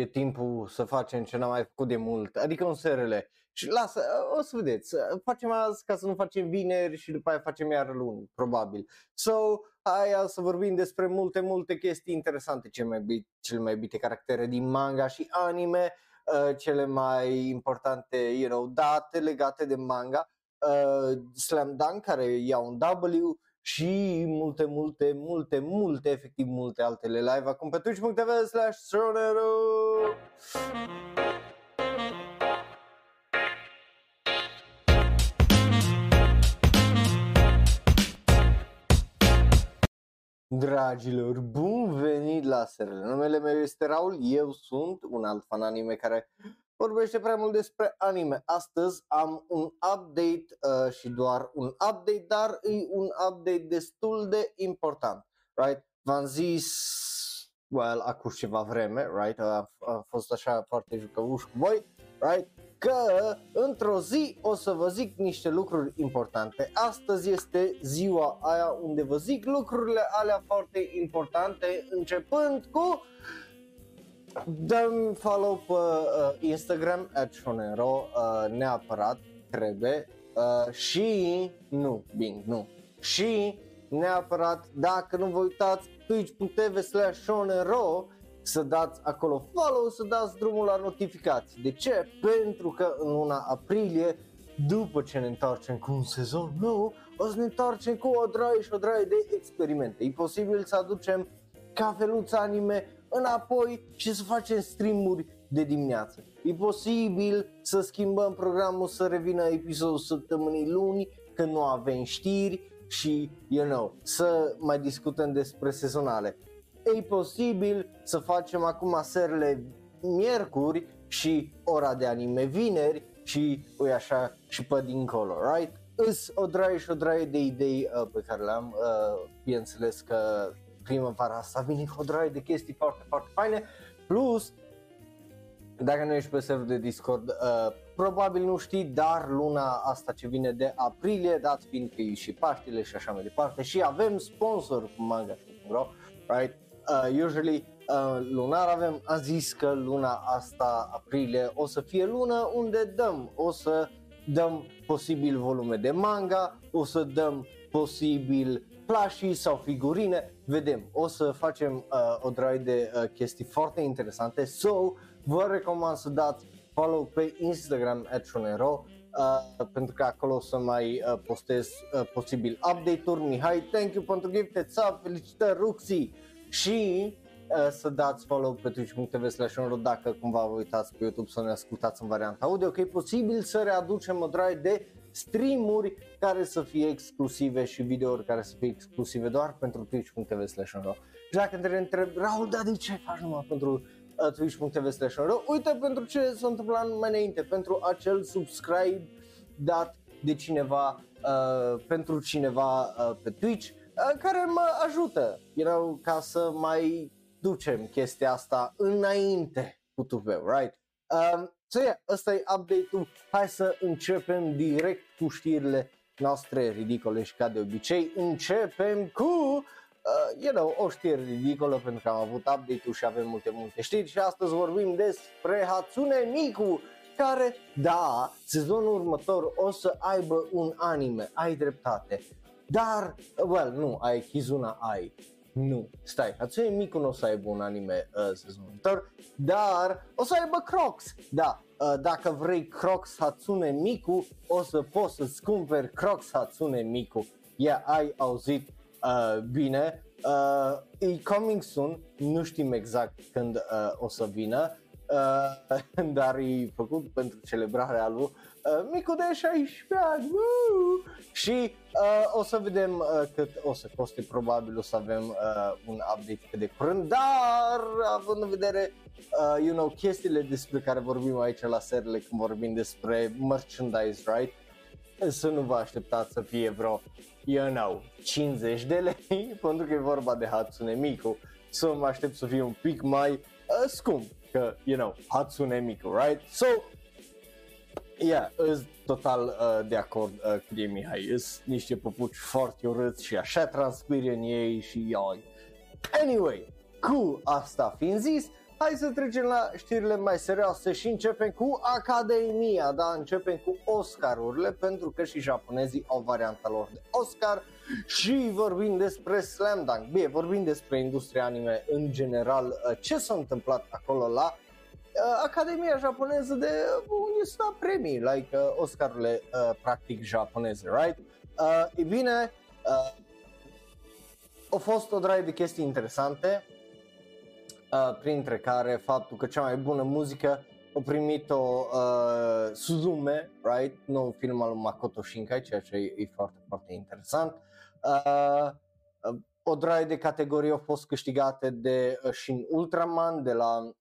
e timpul să facem ce n-am mai făcut de mult, adică un SRL. Și lasă, o să vedeți, facem azi ca să nu facem vineri și după aia facem iar luni, probabil. So, aia să vorbim despre multe, multe chestii interesante, cele mai, cele mai iubite caractere din manga și anime, uh, cele mai importante, you know, date legate de manga, uh, Slam Dunk care ia un W, și multe, multe, multe, multe, efectiv multe altele live acum pe twitch.tv slash Dragilor, bun venit la SRL. Numele meu este Raul, eu sunt un alt fan anime care vorbește prea mult despre anime. Astăzi am un update uh, și doar un update, dar e un update destul de important, right? V-am zis, well, acum ceva vreme, right? A, a fost așa foarte jucăuș cu voi, right? Că într-o zi o să vă zic niște lucruri importante. Astăzi este ziua aia unde vă zic lucrurile alea foarte importante, începând cu Dăm follow pe uh, Instagram, at Shonero, uh, neapărat, trebuie. Uh, și, nu, bing, nu. Și, neapărat, dacă nu vă uitați, twitch.tv slash Shonero, să dați acolo follow, să dați drumul la notificații. De ce? Pentru că în luna aprilie, după ce ne întoarcem cu un sezon nou, o să ne întoarcem cu o draie și o draie de experimente. E posibil să aducem cafeluța anime înapoi și să facem streamuri de dimineață. E posibil să schimbăm programul să revină episodul săptămânii luni când nu avem știri și, you know, să mai discutăm despre sezonale. E posibil să facem acum serile miercuri și ora de anime vineri și ui așa și pe dincolo, right? Îs o draie și o draie de idei uh, pe care le-am, uh, bineînțeles că primăvara asta. Vine o de chestii foarte, foarte faine, plus dacă nu ești pe server de Discord, uh, probabil nu știi, dar luna asta ce vine de aprilie, dați fiind că e și Paștile și așa mai departe și avem sponsor cu manga.ro, right? Uh, usually uh, lunar avem, a zis că luna asta, aprilie, o să fie lună unde dăm, o să dăm posibil volume de manga, o să dăm posibil plushii sau figurine, vedem, o să facem uh, o draie de uh, chestii foarte interesante, so vă recomand să dați follow pe Instagram at Shonero, uh, pentru că acolo o să mai uh, postez uh, posibil update-uri. Mihai, thank you pentru gifted sub, felicitări Ruxi și uh, să dați follow pe twitch.tv slash dacă cumva vă uitați pe YouTube să ne ascultați în varianta audio, că e posibil să readucem o draie de streamuri care să fie exclusive și videouri care să fie exclusive doar pentru twitch.tv slash Și dacă te întreb, Raul, dar de ce faci numai pentru uh, twitch.tv slash Uite pentru ce s-a întâmplat mai înainte, pentru acel subscribe dat de cineva, uh, pentru cineva uh, pe Twitch, uh, care mă ajută, you know, ca să mai ducem chestia asta înainte cu tupeu, right? Um, So, yeah, ăsta e update-ul. Hai să începem direct cu știrile noastre ridicole și ca de obicei începem cu uh, you know, o știre ridicolă pentru că am avut update-ul și avem multe, multe știri și astăzi vorbim despre Hatsune Miku care, da, sezonul următor o să aibă un anime, ai dreptate. Dar, well, nu, ai Kizuna ai. Nu, stai, Hatsune Miku nu o să aibă un anime uh, sezonul viitor, dar o să aibă Crocs, da, uh, dacă vrei Crocs Hatsune Miku, o să poți să-ți cumperi Crocs Hatsune Miku. Yeah, ai auzit uh, bine, uh, e coming soon, nu știm exact când uh, o să vină, uh, dar e făcut pentru celebrarea lui. uh, Micu de 16 ani uh! și uh, o să vedem uh, cât o să coste, probabil o să avem uh, un update pe de curând, dar având în vedere uh, you know, chestiile despre care vorbim aici la serile când vorbim despre merchandise, right? Să nu vă așteptați să fie vreo, you know, 50 de lei, pentru că e vorba de Hatsune Miku, să mă aștept să fie un pic mai uh, scump, că, you know, Hatsune Miku, right? So, yeah, îs total uh, de acord uh, cu tine, Mihai, îs niște păpuci foarte urâți și așa transpiri în ei și ioi. Anyway, cu asta fiind zis, hai să trecem la știrile mai serioase și începem cu Academia, da, începem cu Oscarurile pentru că și japonezii au varianta lor de Oscar și vorbim despre Slam Dunk. Bine, vorbim despre industria anime în general, uh, ce s-a întâmplat acolo la uh, Academia japoneză de unde sunt premii, like uh, Oscarurile uh, practic japoneze, right? Uh, e bine, uh, au fost o draie de chestii interesante, uh, printre care faptul că cea mai bună muzică a primit-o uh, Suzume, right? Nou film al lui Makoto Shinkai, ceea ce e, e foarte, foarte interesant. Uh, uh, o draie de categorii au fost câștigate de uh, Shin Ultraman, de la uh,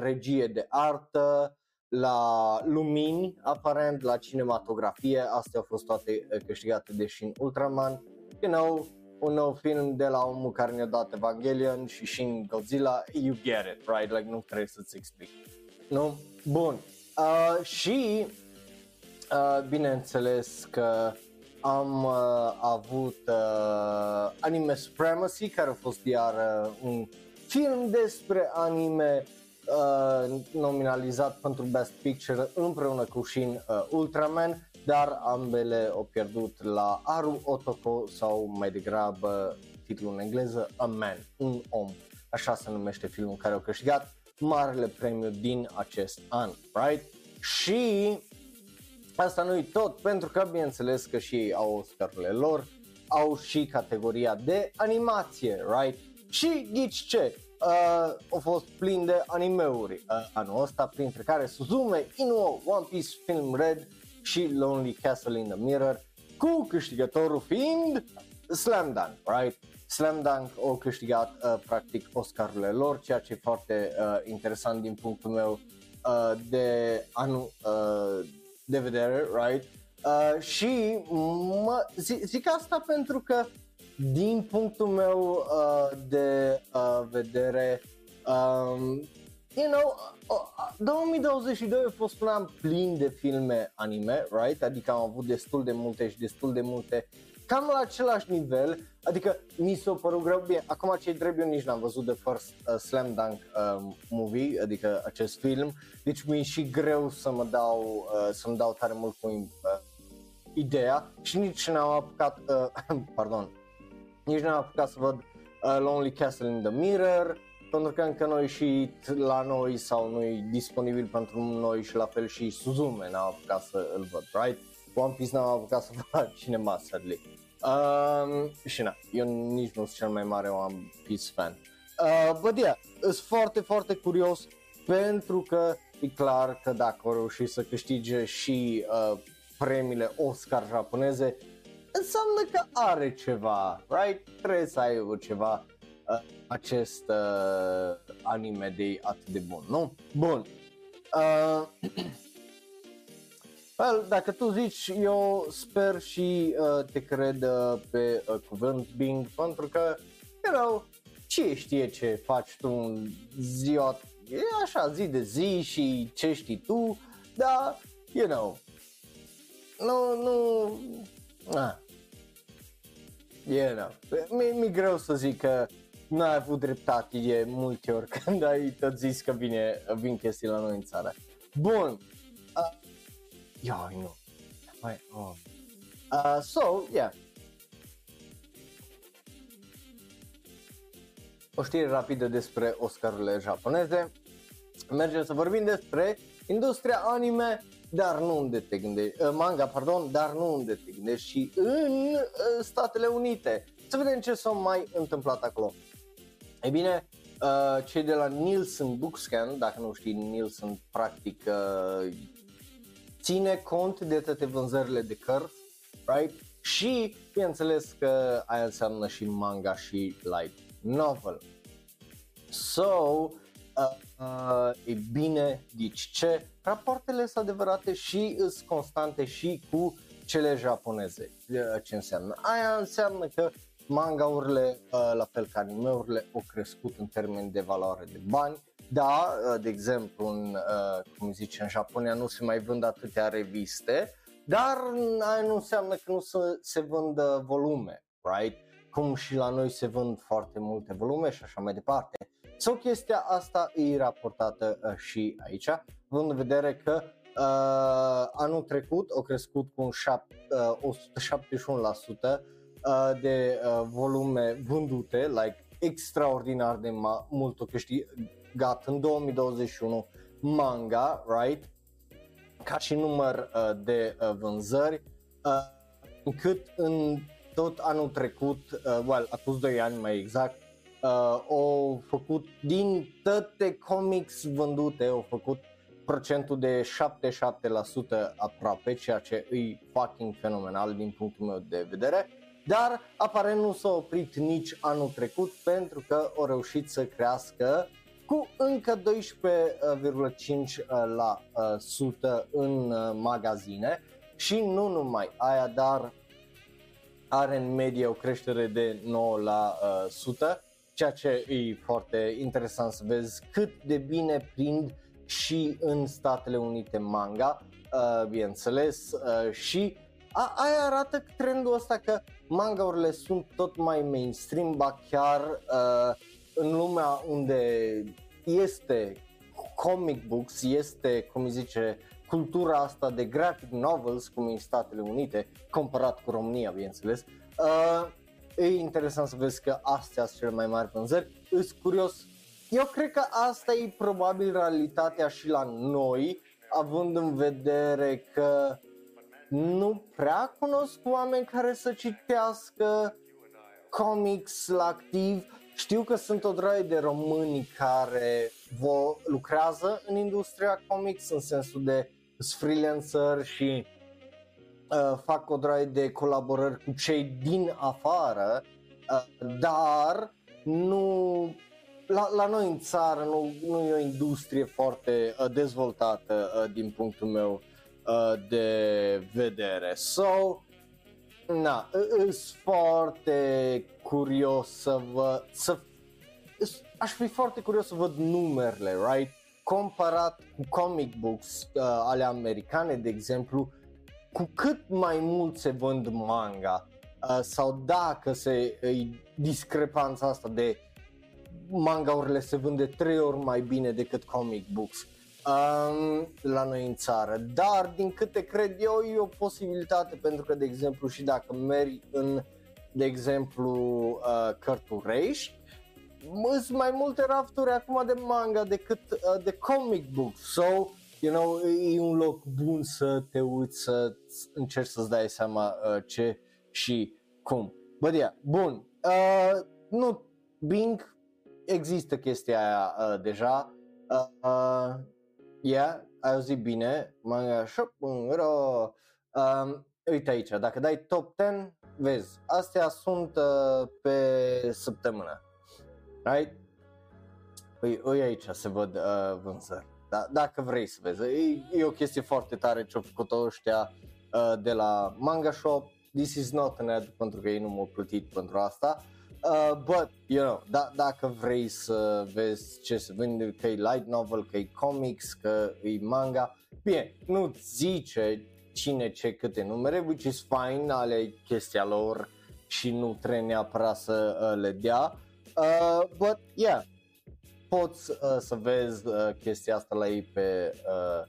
regie de artă, la lumini, aparent, la cinematografie, astea au fost toate uh, câștigate de Shin Ultraman. You know, un nou film de la omul care ne-a dat Evangelion și Shin Godzilla, you get it, right? Like nu trebuie să-ți explic. Nu? Bun. Uh, și uh, bineînțeles că am uh, avut uh, Anime Supremacy, care a fost iar uh, un film despre anime uh, nominalizat pentru Best Picture împreună cu Shin uh, Ultraman, dar ambele au pierdut la Aru Otoko sau mai degrabă titlul în engleză A Man, un om. Așa se numește filmul care a câștigat marele premiu din acest an, right? Și asta nu-i tot, pentru că bineînțeles că și ei au Oscarurile lor, au și categoria de animație, right? Și ghici ce? Uh, au fost plin de animeuri uh, anul ăsta, printre care Suzume, Inuo, One Piece, Film Red și Lonely Castle in the Mirror, cu câștigătorul fiind Slam Dunk, right? Slam Dunk au câștigat uh, practic Oscarurile lor, ceea ce e foarte uh, interesant din punctul meu uh, de anul uh, de vedere, right? Uh, și mă, zic, zic asta pentru că din punctul meu uh, de uh, vedere, um, you know, uh, 2022 a fost un an plin de filme anime, right? Adică am avut destul de multe și destul de multe cam la același nivel, adică mi s-a părut greu, bine, acum ce drept eu nici n-am văzut de First uh, Slam Dunk uh, movie, adică acest film, deci mi-e și greu să mă dau, uh, să-mi dau tare mult cu uh, ideea și nici n-am apucat, uh, pardon, nici n-am apucat să văd uh, Lonely Castle in the Mirror, pentru că încă noi și la noi sau nu e disponibil pentru noi și la fel și Suzume n-am apucat să îl văd, right? One Piece n-am apucat să fac cinema, sadly. Um, și na, eu nici nu sunt cel mai mare One Piece fan. Uh, but yeah, sunt foarte, foarte curios pentru că e clar că dacă au reușit să câștige și uh, premiile Oscar japoneze, înseamnă că are ceva, right? Trebuie să aibă ceva uh, acest uh, anime de atât de bun, nu? Bun. Uh, well, dacă tu zici, eu sper și uh, te cred uh, pe uh, cuvânt Bing, pentru că, you know, ce știe ce faci tu în ziua, e așa zi de zi și ce știi tu, dar, you know, nu, nu, na, you know, mi-e mi greu să zic că nu ai avut dreptate de multe ori când ai tot zis că vine, vin chestii la noi în țară. Bun, uh, Ia, nu. Mai, oh. Uh, so, yeah. O știre rapidă despre Oscarurile japoneze. Mergem să vorbim despre industria anime, dar nu unde te gândești, uh, manga, pardon, dar nu unde te gândești și în uh, Statele Unite. Să vedem ce s-a mai întâmplat acolo. Ei bine, uh, cei de la Nielsen Bookscan, dacă nu știi, Nielsen practic uh, ține cont de toate vânzările de cărți, right? Și, bineînțeles că aia înseamnă și manga și light novel. So, uh, uh, e bine, ghici ce, rapoartele sunt adevărate și sunt constante și cu cele japoneze. Ce înseamnă? Aia înseamnă că mangaurile, uh, la fel ca animeurile, au crescut în termeni de valoare de bani da, uh, de exemplu, în, uh, cum zice, în Japonia nu se mai vând atâtea reviste, dar aia nu înseamnă că nu se, se vând volume, right? Cum și la noi se vând foarte multe volume și așa mai departe. So chestia asta e raportată uh, și aici, având în vedere că uh, anul trecut au crescut cu un șap, uh, 171% uh, de uh, volume vândute, like extraordinar de ma- mult o câștigat în 2021 manga, right? Ca și număr uh, de uh, vânzări, uh, încât în tot anul trecut, uh, well, acum 2 ani mai exact, uh, au făcut din toate comics vândute, au făcut procentul de 77% aproape, ceea ce e fucking fenomenal din punctul meu de vedere. Dar aparent nu s-a oprit nici anul trecut pentru că au reușit să crească cu încă 12,5% la uh, sută în uh, magazine și nu numai aia, dar are în medie o creștere de 9 la uh, sută, ceea ce e foarte interesant să vezi cât de bine prind și în Statele Unite manga, uh, bineînțeles, uh, și a, aia arată trendul ăsta că mangaurile sunt tot mai mainstream, ba chiar uh, în lumea unde este comic books, este, cum îi zice, cultura asta de graphic novels, cum e în Statele Unite, comparat cu România, bineînțeles, uh, e interesant să vezi că astea sunt cele mai mari vânzări. Îs curios, eu cred că asta e probabil realitatea și la noi, având în vedere că nu prea cunosc oameni care să citească comics la activ. Știu că sunt o draie de români care vo, lucrează în industria comics în sensul de freelancer și uh, fac o draie de colaborări cu cei din afară, uh, dar nu la, la noi în țară nu, nu e o industrie foarte uh, dezvoltată uh, din punctul meu uh, de vedere. So, na, sunt foarte curios să vă, să, aș fi foarte curios să văd numerele, right? Comparat cu comic books uh, ale americane, de exemplu, cu cât mai mult se vând manga uh, sau dacă se uh, discrepanța asta de mangaurile se vând de trei ori mai bine decât comic books um, la noi în țară. Dar din câte cred eu e o posibilitate pentru că de exemplu și dacă mergi în de exemplu uh, cărturești sunt mai multe rafturi acum de manga decât uh, de comic book. So, you know, e un loc bun să te uiți, să încerci să-ți dai seama uh, ce și cum. Bă, yeah, bun. Uh, nu, Bing există chestia aia uh, deja. Uh, uh, yeah, ai auzit bine, manga shop, ro. Uh, uite aici, dacă dai top 10, vezi, astea sunt uh, pe săptămână. Right? Păi, ui aici se văd uh, vânzări. Da, dacă vrei să vezi, e, e o chestie foarte tare ce au făcut ăștia uh, de la Manga Shop. This is not an ad pentru că ei nu m-au plătit pentru asta. Uh, but, you know, da, dacă vrei să vezi ce se vinde, că e light novel, că e comics, că e manga, bine, nu zice cine ce câte numere, which is fine, ale chestia lor și nu trebuie neapărat să uh, le dea. Uh, but, yeah, poți uh, să vezi uh, chestia asta la ei pe uh,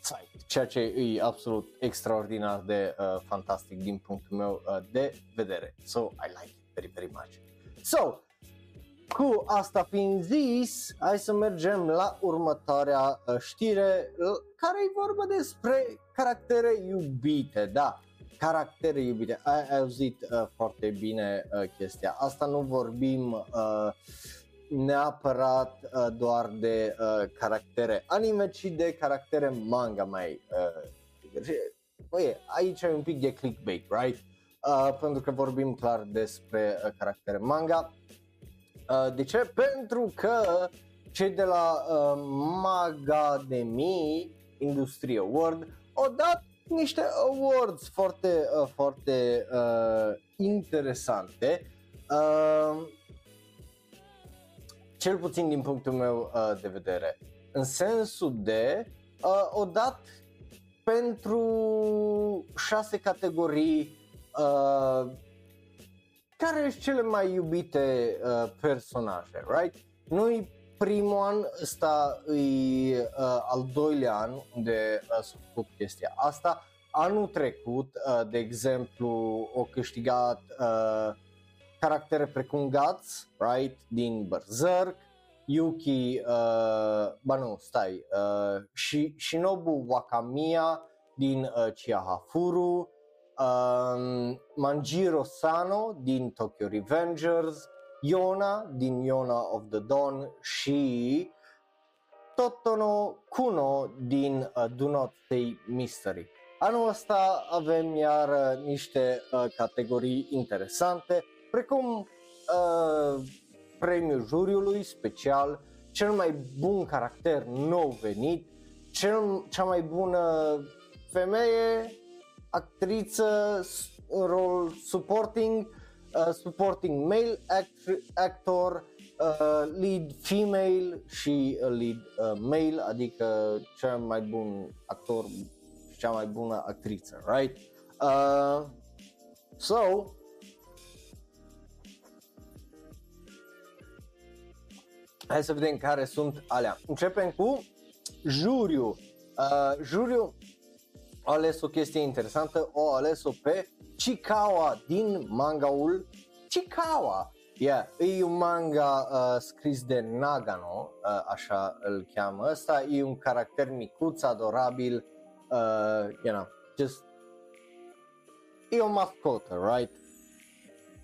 site, ceea ce e absolut extraordinar de uh, fantastic din punctul meu uh, de vedere. So, I like it very, very much. So, cu asta fiind zis, hai să mergem la următoarea uh, știre, care e vorba despre caractere iubite, da, caractere iubite. Ai, ai auzit uh, foarte bine uh, chestia. Asta nu vorbim uh, neapărat uh, doar de uh, caractere anime, ci de caractere manga mai. Uh, Băie, aici e un pic de clickbait, right? uh, pentru că vorbim clar despre uh, caractere manga. Uh, de ce? Pentru că cei de la uh, Magademi Industrie Award au dat niște awards foarte, uh, foarte uh, interesante. Uh, cel puțin din punctul meu uh, de vedere. În sensul de uh, o dat pentru șase categorii uh, care sunt cele mai iubite uh, personaje, right? nu-i primul an, ăsta e uh, al doilea an unde uh, s-a făcut chestia asta. Anul trecut, uh, de exemplu, au câștigat uh, caractere precum Guts, right, din Berserk, Yuki, uh, ba nu, stai, uh, și Shinobu Wakamiya din uh, Chiahafuru, um, Manjiro Sano din Tokyo Revengers, Yona din Yona of the Dawn și Totono Kuno din uh, Do Not Say Mystery. Anul ăsta avem iar uh, niște uh, categorii interesante, precum uh, premiul juriului special, cel mai bun caracter nou venit, cel, cea mai bună femeie, actriță în rol supporting, uh, supporting male act- actor, uh, lead female și uh, lead uh, male, adică cel mai bun actor și cea mai bună actriță, right? Uh, so, hai să vedem care sunt alea. Începem cu juriu. Uh, juriu a ales o chestie interesantă, o ales-o pe Chikawa din mangaul Chikawa. Yeah, e un manga uh, scris de Nagano, uh, așa îl cheamă. Ăsta e un caracter micuț, adorabil, uh, you know, just e o mascotă, right?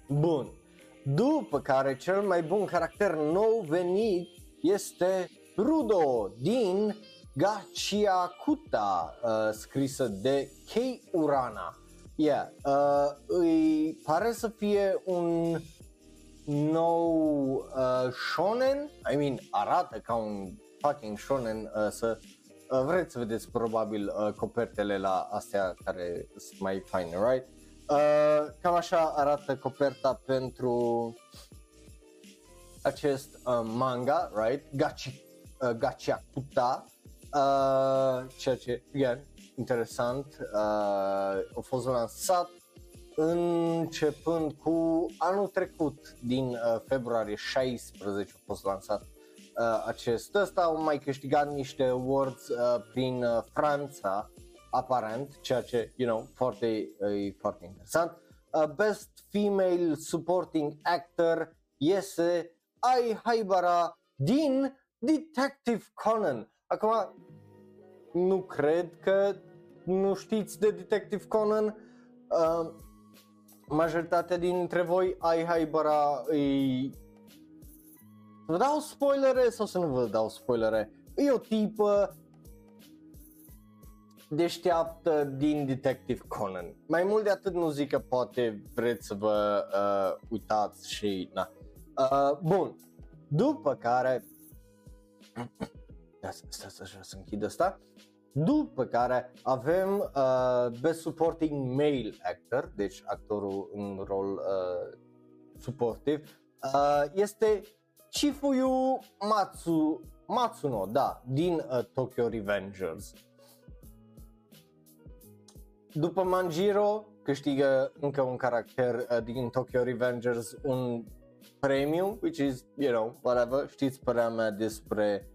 Bun. După care cel mai bun caracter nou venit este Rudo din Gachiakuta, uh, scrisă de Kei Urana. Yeah, uh, îi pare să fie un nou uh, shonen, I mean arată ca un fucking shonen uh, să uh, vreți să vedeți probabil uh, copertele la astea care sunt mai faine, right? Uh, cam așa arată coperta pentru acest uh, manga, right? Gachi, uh, Gachiakuta, uh, ceea ce, again, interesant, uh, a fost lansat începând cu anul trecut, din uh, februarie 16 a fost lansat uh, acest. Ăsta, au mai câștigat niște awards uh, prin uh, Franța, aparent, ceea ce, you know, foarte, e foarte interesant. Uh, Best Female Supporting Actor iese Ai Haibara din Detective Conan. Acum, nu cred că nu știți de Detective Conan. Uh, majoritatea dintre voi, Ai Haibara îi... Vă dau spoilere sau să nu vă dau spoilere? E o tipă deșteaptă din Detective Conan. Mai mult de atât nu zic că poate vreți să vă uh, uitați și na. Uh, bun. După care Stați așa să închid asta. După care avem uh, Best Supporting Male Actor, deci actorul în rol uh, suportiv, uh, este Chifuyu Matsu, Matsuno, da, din uh, Tokyo Revengers. După Manjiro câștigă încă un caracter uh, din Tokyo Revengers un premiu, which is, you know, whatever, știți părerea mea despre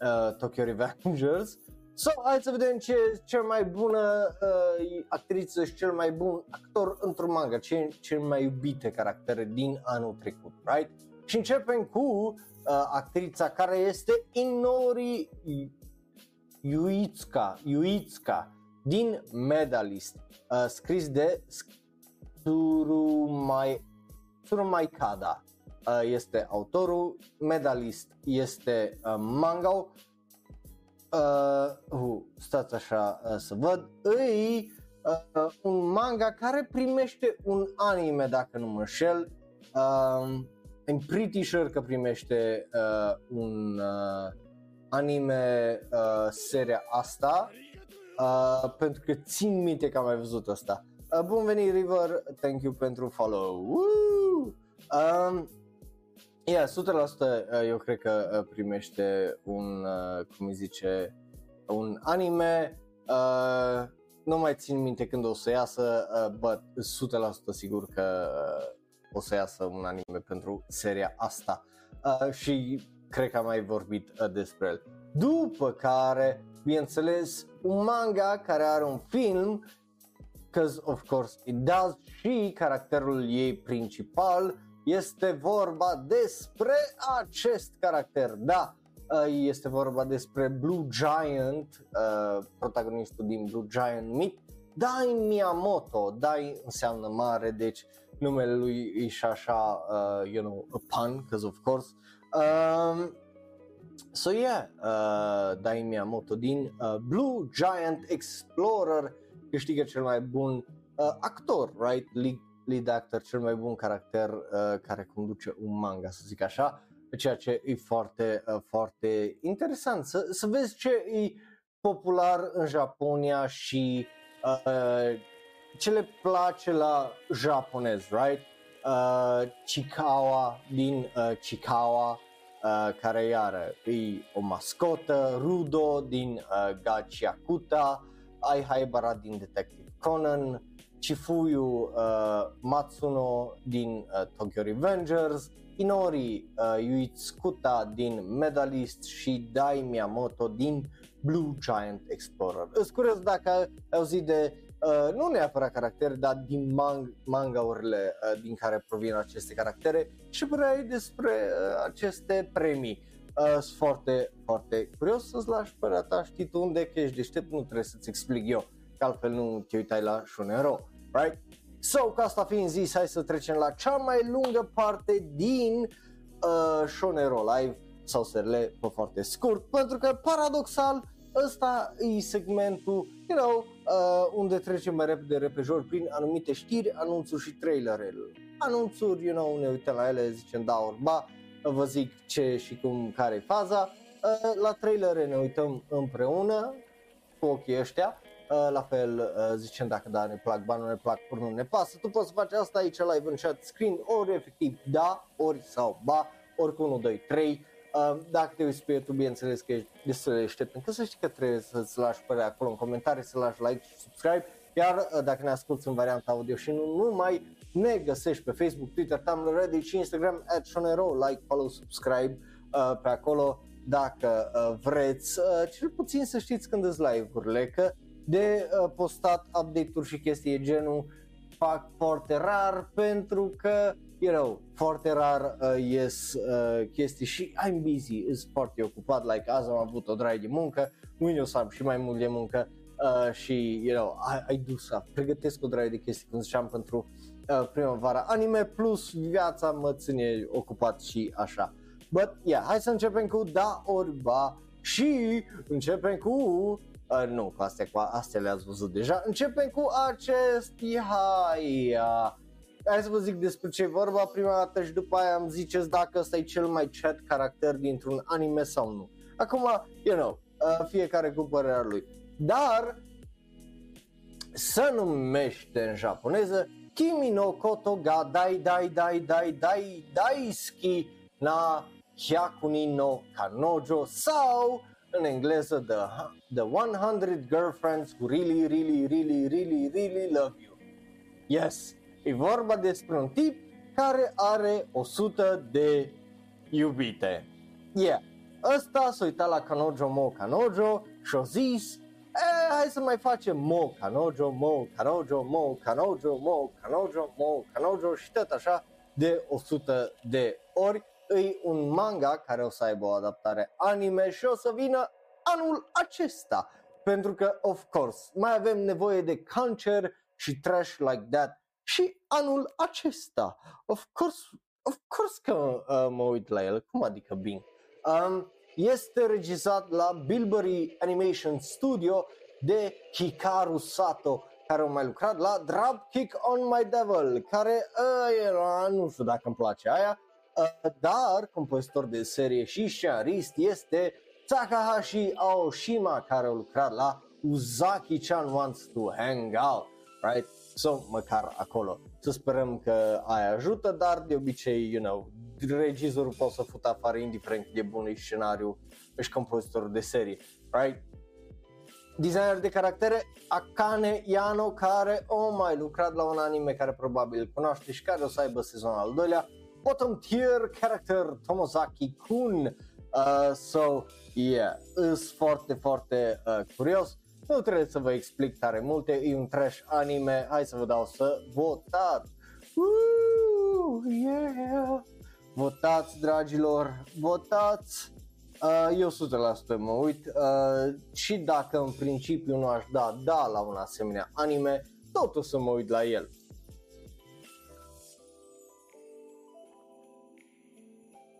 uh, Tokyo Revengers. So, hai să vedem ce e cel mai bună uh, actriță și cel mai bun actor într-un manga, ce cel mai iubite caractere din anul trecut, right? Și începem cu uh, actrița care este Inori Yuitsuka, Yuitsuka din Medalist, uh, scris de Surumai, Surumaikada. Uh, este autorul, Medalist este uh, manga uh, uh, stați așa uh, să văd, îi uh, un manga care primește un anime dacă nu mă înșel, uh, I'm pretty sure că primește uh, un uh, anime uh, seria asta uh, pentru că țin minte că am mai văzut asta. Uh, bun venit River, thank you pentru follow. Woo! Um, Yeah, 100% uh, eu cred că uh, primește un, uh, cum îi zice, un anime, uh, nu mai țin minte când o să iasă, uh, but 100% sigur că uh, o să iasă un anime pentru seria asta. Uh, și cred că am mai vorbit uh, despre el. După care, bineînțeles, un manga care are un film, because of course it does, și caracterul ei principal este vorba despre acest caracter, da, uh, este vorba despre Blue Giant, uh, protagonistul din Blue Giant Meet, Dai Miyamoto, Dai înseamnă mare, deci numele lui e și așa, uh, you know, a pun, because of course. Um, so yeah, uh, Dai Miyamoto din uh, Blue Giant Explorer câștigă cel mai bun uh, actor, right? Lead, lead actor, cel mai bun caracter uh, care conduce un manga, să zic așa, ceea ce e foarte, uh, foarte interesant să, să vezi ce e popular în Japonia și uh, ce le place la japonez, right? Uh, Chikawa din uh, Chikawa, uh, care iară e o mascotă, Rudo din uh, Gachiakuta, Ai Haibara din Detective Conan, Chifuyu uh, Matsuno din uh, Tokyo Revengers, Inori uh, Yuitsukuta din Medalist și Dai Miyamoto din Blue Giant Explorer. Îți curios dacă ai auzit de Uh, nu neapărat caractere, dar din mang- mangaurile uh, din care provin aceste caractere și păreai despre uh, aceste premii. Uh, sunt foarte, foarte curios să-ți lași părerea ta, știi tu unde că ești deștept, nu trebuie să-ți explic eu, că altfel nu te uitai la Shunero, right? So, ca asta fiind zis, hai să trecem la cea mai lungă parte din uh, Shonero Live sau serle pe foarte scurt, pentru că paradoxal ăsta e segmentul, you know, uh, unde trecem mai repede repejor prin anumite știri, anunțuri și trailere. Anunțuri, you know, ne uităm la ele, zicem da orba, vă zic ce și cum, care e faza. Uh, la trailere ne uităm împreună cu ochii ăștia, Uh, la fel uh, zicem dacă da ne plac bani, nu ne plac, ori nu ne pasă, tu poți să faci asta aici live în chat screen, ori efectiv da, ori sau ba, ori cu 1, 2, 3, Uh, dacă te uiți pe YouTube, bineînțeles că ești destul de deștept, încă să știi că trebuie să-ți lași părerea acolo în comentarii, să lași like și subscribe, iar uh, dacă ne asculti în varianta audio și nu numai, ne găsești pe Facebook, Twitter, Tumblr, Reddit și Instagram at Shonero, like, follow, subscribe uh, pe acolo dacă uh, vreți, uh, cel puțin să știți când îți live-urile, că de uh, postat update-uri și chestii genul fac foarte rar pentru că you know, foarte rar uh, ies uh, chestii și I'm busy, sunt foarte ocupat, like azi am avut o draie de muncă, mâine o să am și mai mult de muncă uh, și, you know, I, I do stuff, pregătesc o draie de chestii, cum ziceam, pentru uh, primăvara anime, plus viața mă ține ocupat și așa. But, yeah, hai să începem cu da ori ba și începem cu Uh, nu, cu astea, cu astea le-ați văzut deja. Începem cu acest hai, uh, hai să vă zic despre ce e vorba prima dată și după aia îmi ziceți dacă ăsta e cel mai chat caracter dintr-un anime sau nu. Acum, you know, uh, fiecare cu părerea lui. Dar să numește în japoneză Kimi no koto ga dai dai dai dai dai daisuki na hyakuni no kanojo sau în engleză the, the 100 girlfriends who really, really, really, really, really love you. Yes, E vorba despre un tip care are 100 de iubite. Yeah, ăsta s-a uitat la Kanojo Mo Kanojo și a zis e, hai să mai facem Mo Kanojo, Mo Kanojo, Mo Kanojo, Mo Kanojo, Mo Kanojo și tot așa de 100 de ori. E un manga care o să aibă o adaptare anime și o să vină anul acesta. Pentru că, of course, mai avem nevoie de cancer și trash like that și anul acesta. Of course, of course că uh, mă uit la el, cum adică bine. Um, este regizat la Bilberry Animation Studio de Hikaru Sato, care a mai lucrat la Dropkick on My Devil, care uh, era, nu știu dacă îmi place aia, uh, dar compozitor de serie și scenarist este Takahashi Aoshima, care a lucrat la Uzaki-chan Wants to Hang Out, right? So, măcar acolo. Să sperăm că aia ajută, dar de obicei, you know, regizorul poate să fută afară indiferent de bun e scenariu și compozitorul de serie, right? Designer de caractere Akane Yano care o mai lucrat la un anime care probabil îl cunoaște și care o să aibă sezonul al doilea Bottom tier character Tomozaki Kun Uh, so, yeah, îs foarte, foarte uh, curios. Nu trebuie să vă explic tare multe, e un trash anime, hai să vă dau să votați. Woo, yeah! Votați, dragilor, votați! Uh, eu 100% mă uit uh, și dacă în principiu nu aș da da la un asemenea anime, tot o să mă uit la el.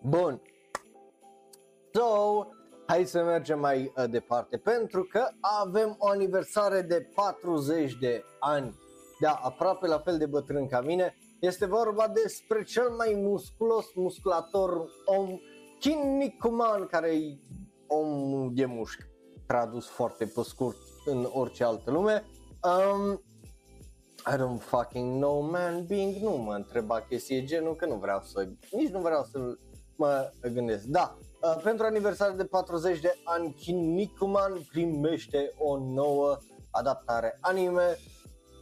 Bun. So, hai să mergem mai uh, departe pentru că avem o aniversare de 40 de ani. Da, aproape la fel de bătrân ca mine. Este vorba despre cel mai musculos musculator om, Kinnikuman, care e om de mușchi, tradus foarte pe scurt în orice altă lume. Um, I don't fucking know man, Bing nu mă întreba chestie genul că nu vreau să, nici nu vreau să mă gândesc. Da, uh, pentru aniversarea de 40 de ani, Kinnikuman primește o nouă adaptare anime.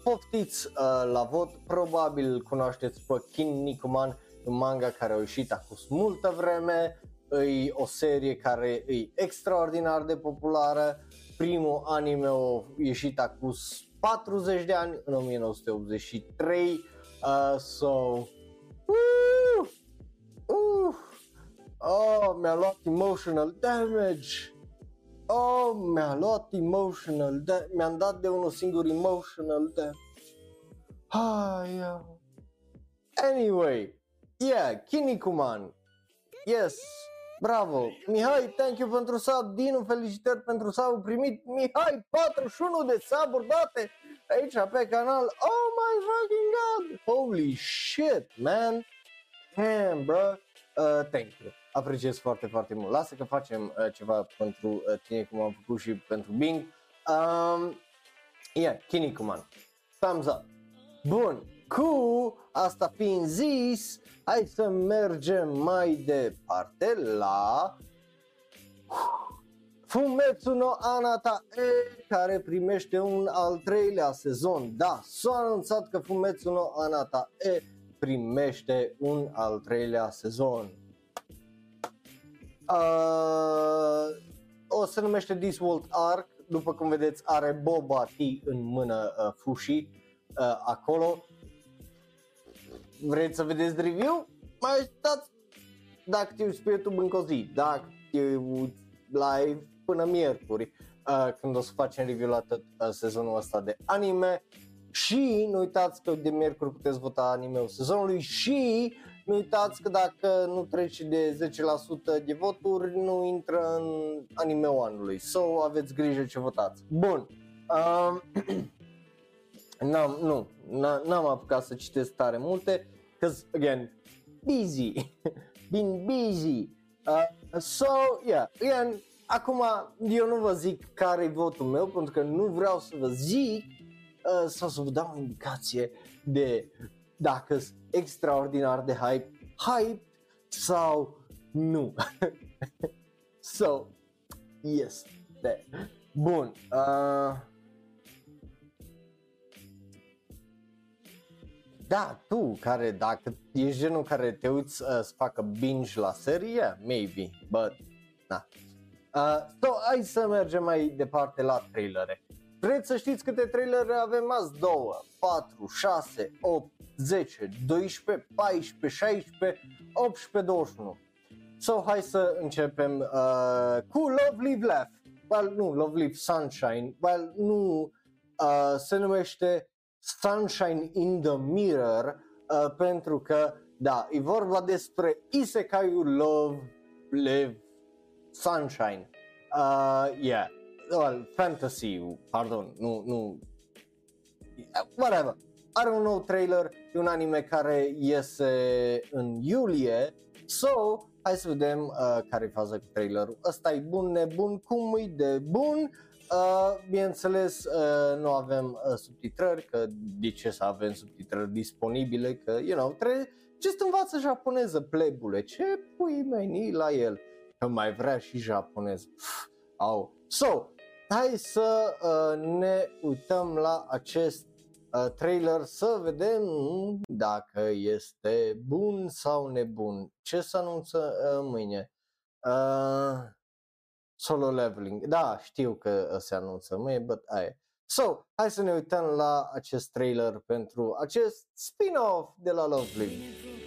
Poftiți uh, la vot, probabil cunoașteți pe Kinnikuman, un manga care a ieșit acum multă vreme, e o serie care e extraordinar de populară. Primul anime a ieșit acum 40 de ani, în 1983. Uh, so, uh, uh, oh, mi-a luat emotional damage. Oh, mi-a luat emotional damage. Mi-am dat de unul singur emotional damage. Ah, yeah. Anyway, yeah, Kinikuman. Yes, Bravo! Mihai, thank you pentru sub. Dinu, felicitări pentru sub primit. Mihai, 41 de sub date aici pe canal. Oh my fucking god! Holy shit, man! Damn, bro! Uh, thank you. Apreciez foarte, foarte mult. Lasă că facem uh, ceva pentru uh, tine, cum am făcut și pentru Bing. Um, yeah, Kinikuman. Thumbs up. Bun, cu asta fiind zis, hai să mergem mai departe la Fumetsu no Anata E care primește un al treilea sezon. Da, s-a anunțat că Fumetsu no Anata E primește un al treilea sezon. Uh, o se numește This World Arc, după cum vedeți are Boba T în mână uh, Fushi uh, acolo. Vreți să vedeți review? Mai stați dacă te uiți pe YouTube încă o zi, dacă te uiți live până miercuri uh, când o să facem review la tot uh, sezonul ăsta de anime. Și nu uitați că de miercuri puteți vota anime-ul sezonului și nu uitați că dacă nu trece de 10% de voturi nu intră în anime-ul anului so aveți grijă ce votați. Bun. Uh, N-am, nu, n-am apucat să citesc tare multe, cause again, busy, been busy. Uh, so, yeah, again, acum eu nu vă zic care e votul meu, pentru că nu vreau să vă zic uh, sau să vă dau o indicație de dacă sunt extraordinar de hype, hype sau nu. so, yes, that. Bun. Uh, Da, tu care dacă ești genul care te uiți uh, să facă binge la serie, maybe, but na. Uh, so, hai să mergem mai departe la trailere. Vreți să știți câte trailere avem azi? 2, 4, 6, 8, 10, 12, 14, 16, 18, 21. So, hai să începem uh, cu Love Live Laugh. Well, nu, Love Live Sunshine. Well, nu, uh, se numește Sunshine in the Mirror uh, pentru că, da, e vorba despre isekai Love, Live, Sunshine. Uh, yeah, well, fantasy, pardon, nu, nu, whatever. Are un nou trailer, e un anime care iese în iulie, so, hai să vedem uh, care e faza cu trailerul. Ăsta e bun, nebun, cum e de bun? Uh, bineînțeles, uh, nu avem uh, subtitrări, că de ce să avem subtitrări disponibile, că, you know, trebuie, ce să învață japoneză, plebule, ce pui mei la el, că mai vrea și japonez. Au. So, hai să uh, ne uităm la acest uh, trailer să vedem dacă este bun sau nebun. Ce să anunță uh, mâine? Uh, solo leveling. Da, știu că se anunță mâine, but aia. So, hai să ne uităm la acest trailer pentru acest spin-off de la Lovely. E,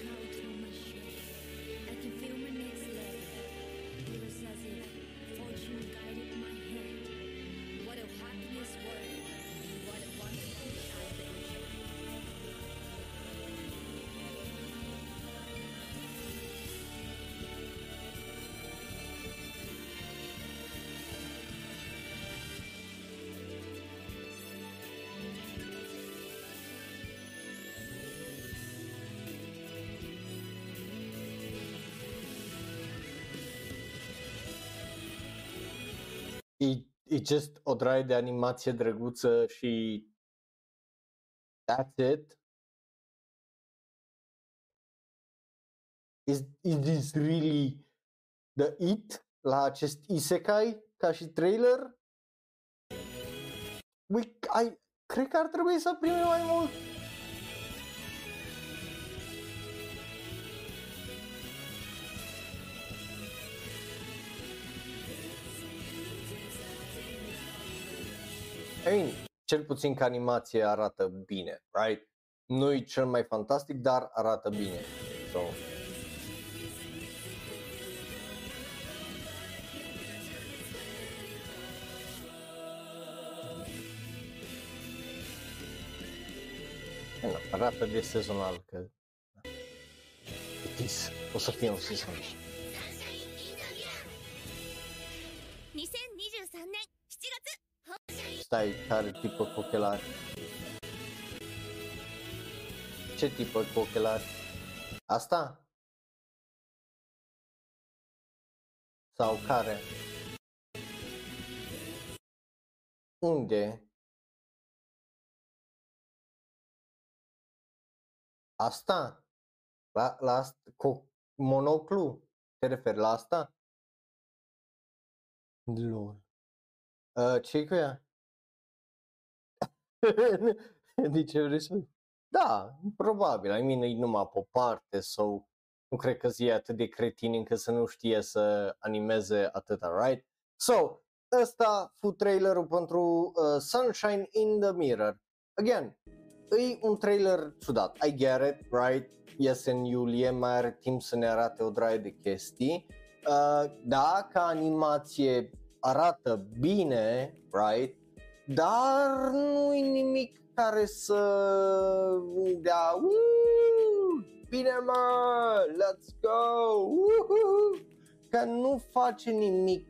e just o draie de animație drăguță și that's it. Is, is this really the it la acest isekai ca și trailer? We, I, cred că ar trebui să primim mai mult. I mean, cel puțin că animație arată bine, right? Nu e cel mai fantastic, dar arată bine. So, Nu, arată de sezonal că it is. O să fie un sezon. Stai, care tipă cu ochelari? Ce tipă cu ochelari? Asta? Sau care? Unde? Asta? La, la asta, cu monoclu? Te referi la asta? Lol. Uh, ce cu ea? de ce vrei să... Da, probabil. I mean, e numai pe o parte sau nu cred că zi atât de cretin încât să nu știe să animeze atâta, right? So, ăsta fu trailerul pentru uh, Sunshine in the Mirror. Again, e un trailer ciudat. I get it, right? Iese în iulie, mai are timp să ne arate o draie de chestii. Uh, da, ca animație arată bine, right? Dar nu e nimic care să dea "Uuu, bine mă, let's go, uhu!" că nu face nimic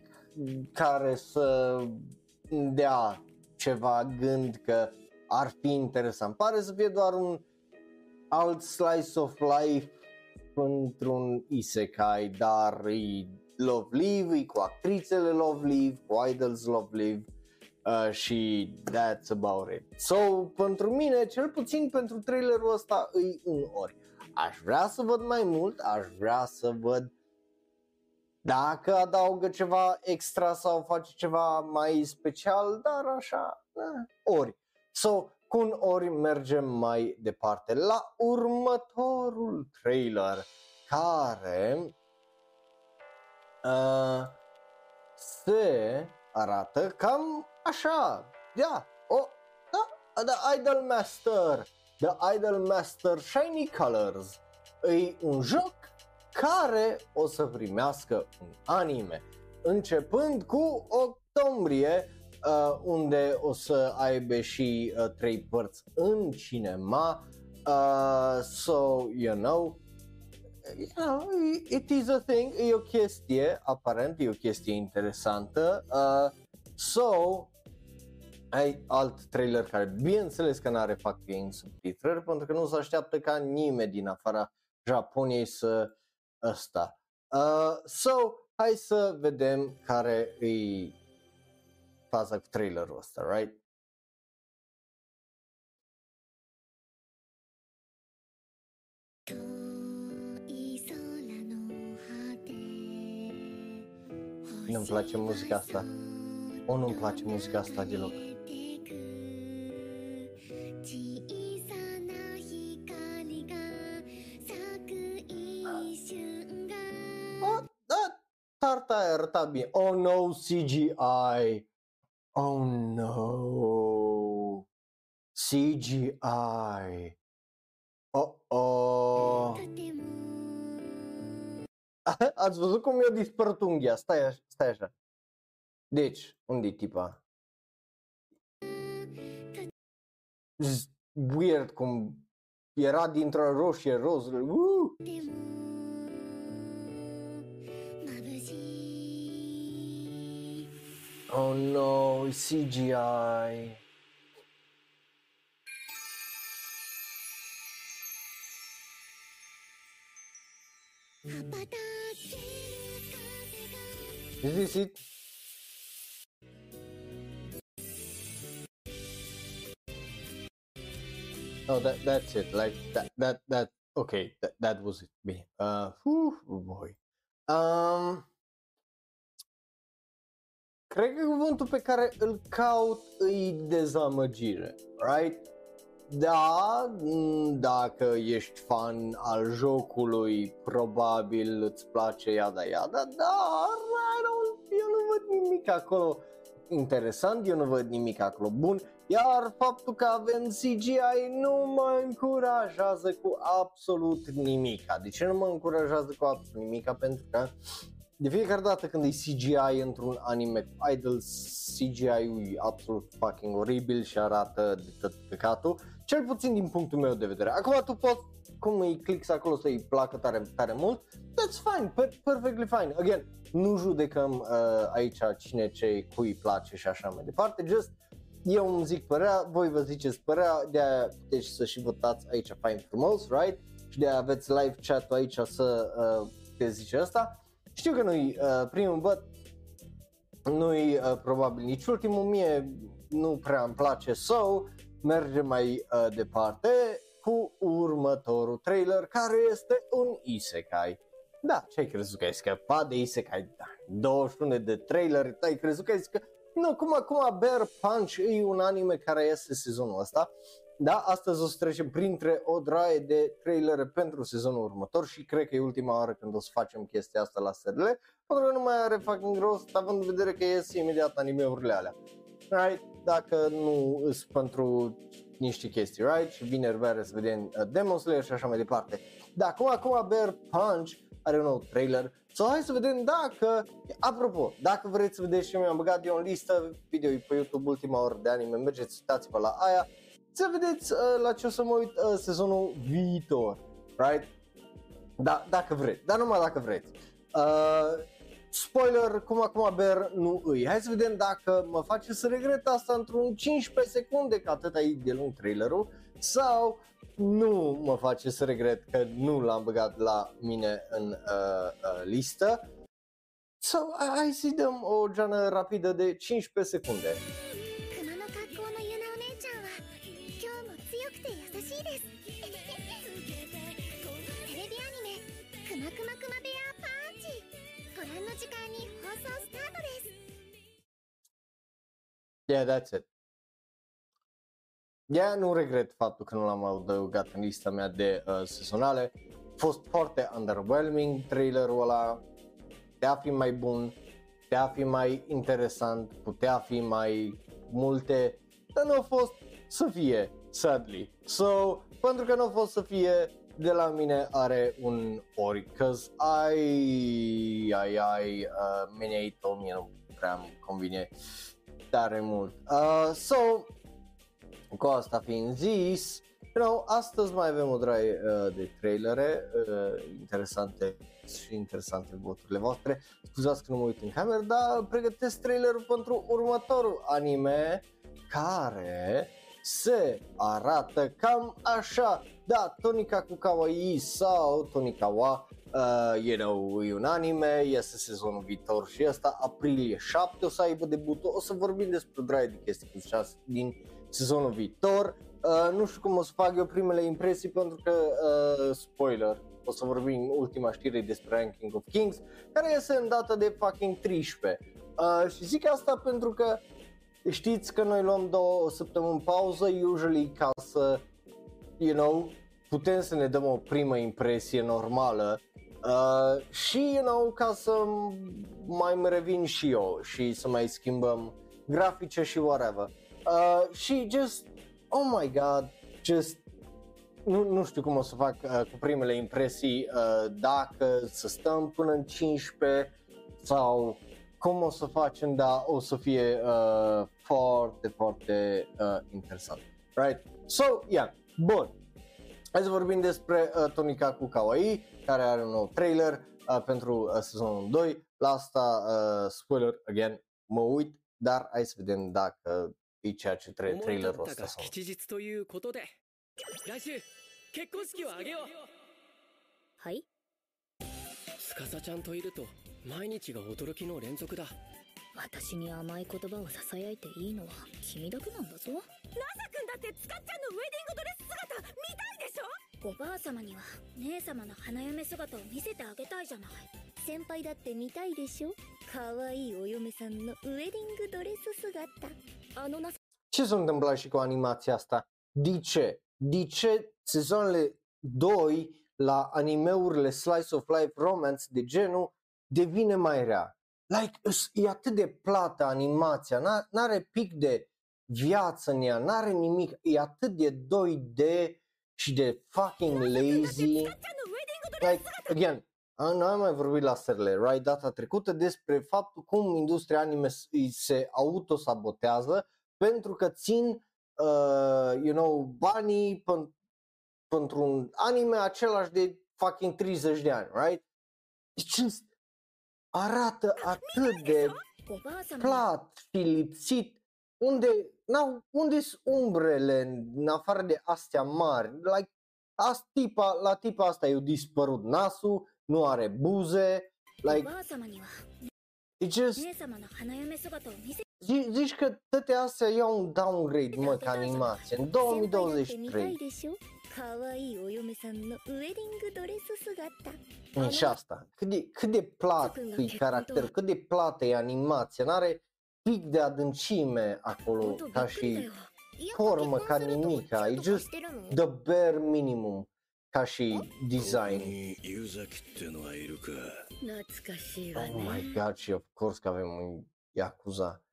care să dea ceva gând că ar fi interesant. Pare să fie doar un alt slice of life într-un isekai, dar e Love Live, e cu actrițele Love Live, cu idols Love Live uh, și that's about it. So, pentru mine, cel puțin pentru trailerul ăsta, e un ori. Aș vrea să văd mai mult, aș vrea să văd dacă adaugă ceva extra sau face ceva mai special, dar așa, eh, ori. So, cu un ori mergem mai departe la următorul trailer care uh, se arată cam așa, ia, o, da, The Idol Master, The Idol Master Shiny Colors, e un joc care o să primească un anime, începând cu octombrie, uh, unde o să aibă și uh, trei părți în cinema, uh, so, you know, yeah, it is a thing, e o chestie, aparent, e o chestie interesantă. Uh, so, ai alt trailer care bineînțeles că nu are fucking subtitrări pentru că nu se așteaptă ca nimeni din afara Japoniei să ăsta. Uh, so, hai să vedem care e faza cu trailerul ăsta, right? Nu-mi place muzica asta. O, nu-mi place muzica asta deloc. Arta era bine. Oh no, CGI. Oh no. CGI. Oh oh. Ați văzut cum i-a dispărut unghia? Stai, stai așa. Deci, unde e tipa? Weird cum era dintr-o roșie roz. Uh! Oh no, it's CGI. Is this it? Oh, that that's it. Like that that that. Okay, that that was it. Me. Uh, whew, oh boy. Um. Cred că cuvântul pe care îl caut îi dezamăgire, right? Da, m, dacă ești fan al jocului, probabil îți place iada iada, dar I don't, eu nu văd nimic acolo interesant, eu nu văd nimic acolo bun, iar faptul că avem CGI nu mă încurajează cu absolut nimica. De ce nu mă încurajează cu absolut nimica? Pentru că de fiecare dată când e CGI într-un anime cu idol, CGI-ul e absolut fucking oribil și arată de tot căcatul, cel puțin din punctul meu de vedere. Acum tu poți, cum îi clicks acolo să-i placă tare, tare mult, that's fine, per- perfectly fine. Again, nu judecăm uh, aici cine ce cui îi place și așa mai departe, just eu îmi zic părerea, voi vă ziceți părerea, de aia puteți să și votați aici fain frumos, right? Și de aia aveți live chat-ul aici să uh, puteți zice asta. Știu că nu-i uh, primul, but nu-i uh, probabil nici ultimul, mie nu prea îmi place, so mergem mai uh, departe cu următorul trailer care este un isekai. Da, ce ai crezut că ai scăpat de isekai? Da, 21 de trailer, ai crezut că ai scăpat? Nu, cum acum Bear Punch e un anime care iese sezonul ăsta. Da, astăzi o să trecem printre o draie de trailere pentru sezonul următor și cred că e ultima oară când o să facem chestia asta la SRL, pentru că nu mai are fucking rost, având în vedere că ies imediat animeurile alea. Right? Dacă nu îs pentru niște chestii, right? Și vineri beară să vedem uh, Demon Slayer și așa mai departe. Da, acum, acum Bear Punch are un nou trailer. So, hai să vedem dacă, apropo, dacă vreți să vedeți ce mi-am băgat eu în listă, video pe YouTube ultima oră de anime, mergeți, uitați-vă la aia, să vedeți uh, la ce o să mă uit uh, sezonul viitor, right? Da, dacă vreți, dar numai dacă vreți. Uh, spoiler, cum acum Bear nu îi. Hai să vedem dacă mă face să regret asta într-un 15 secunde, că atât e de lung trailerul, sau nu mă face să regret că nu l-am băgat la mine în uh, uh, listă. So, hai să-i dăm o geană rapidă de 15 secunde. Yeah, that's it. Yeah, nu regret faptul că nu l-am adăugat în lista mea de uh, sezonale. A fost foarte underwhelming trailerul ăla. Putea fi mai bun, putea fi mai interesant, putea fi mai multe, dar nu a fost să fie, sadly. So, pentru că nu a fost să fie, de la mine are un ori, cause I, ai, ai, uh, Minato, mie nu prea îmi convine tare mult. Uh, so, cu asta fiind zis, you know, astăzi mai avem o draie uh, de trailere uh, interesante și interesante voturile voastre. Scuzați că nu mă uit în cameră, dar pregătesc trailerul pentru următorul anime care se arată cam așa. Da, Tonika cu Kawaii sau Tonikawa, uh, you know, e un anime, iese sezonul viitor și asta, aprilie 7 o să aibă debutul, o să vorbim despre o draie de chestii cu șase din sezonul viitor. Uh, nu știu cum o să fac eu primele impresii pentru că, uh, spoiler, o să vorbim ultima știre despre Ranking of Kings, care iese în data de fucking 13. Uh, și zic asta pentru că știți că noi luăm două săptămâni pauză, usually ca să, you know, putem să ne dăm o primă impresie normală Uh, și, you know, ca să mai îmi revin și eu și să mai schimbăm grafice și whatever. Uh, și just, oh my god, just nu, nu știu cum o să fac uh, cu primele impresii, uh, dacă să stăm până în 15 sau cum o să facem, dar o să fie uh, foarte, foarte uh, interesant. Right? So, yeah, bun. Hai să vorbim despre uh, Tonika cu Kawaii, care are un nou trailer uh, pentru uh, sezonul 2. La asta, uh, spoiler, again, mă uit, dar hai să vedem dacă e ceea ce trebuie 思い立 trailerul った ăsta が sau nu. 吉日ということで来週結婚式を挙げよう。はい？司ちゃんといると毎日が驚きの連続だ。私に甘い言葉を囁いていいのは君だけなんだぞ。君だってつかっちゃんのウェディングドレス姿見たいでしょ？おばあ様には姉様の花嫁姿を見せてあげたいじゃない先輩だって見たいでしょ可愛いお嫁さんのウェディングドレス姿あのな Ce s-a întâmplat și cu animația asta? De ce? De ce sezoanele 2 la animeurile Slice of Life Romance de genul devine mai rea? Like, îs- e atât de plată animația, n- n-are pic de viață în ea, n-are nimic, e atât de 2D și de fucking lazy. ちゃんのウェディングドレ Like, again, a- noi am mai vorbit la SRL, right, data trecută, despre faptul cum industria anime se autosabotează pentru că țin, uh, you know, banii pentru un anime același de fucking 30 de ani, right? Deci Just arată atât de plat și lipsit unde n-au, unde sunt umbrele în afară de astea mari? Like, as tipa, la tipa asta i-a dispărut nasul, nu are buze, like, it just, zi, zici că toate astea iau un downgrade, mă, ca animație, în 2023. Mm, și asta, cât de, cât de plat e caracter, cât de plată e animația, n-are pic de adâncime acolo ca și formă, ca nimica, e just the bare minimum ca și design. Oh my god, și of course că avem un Yakuza.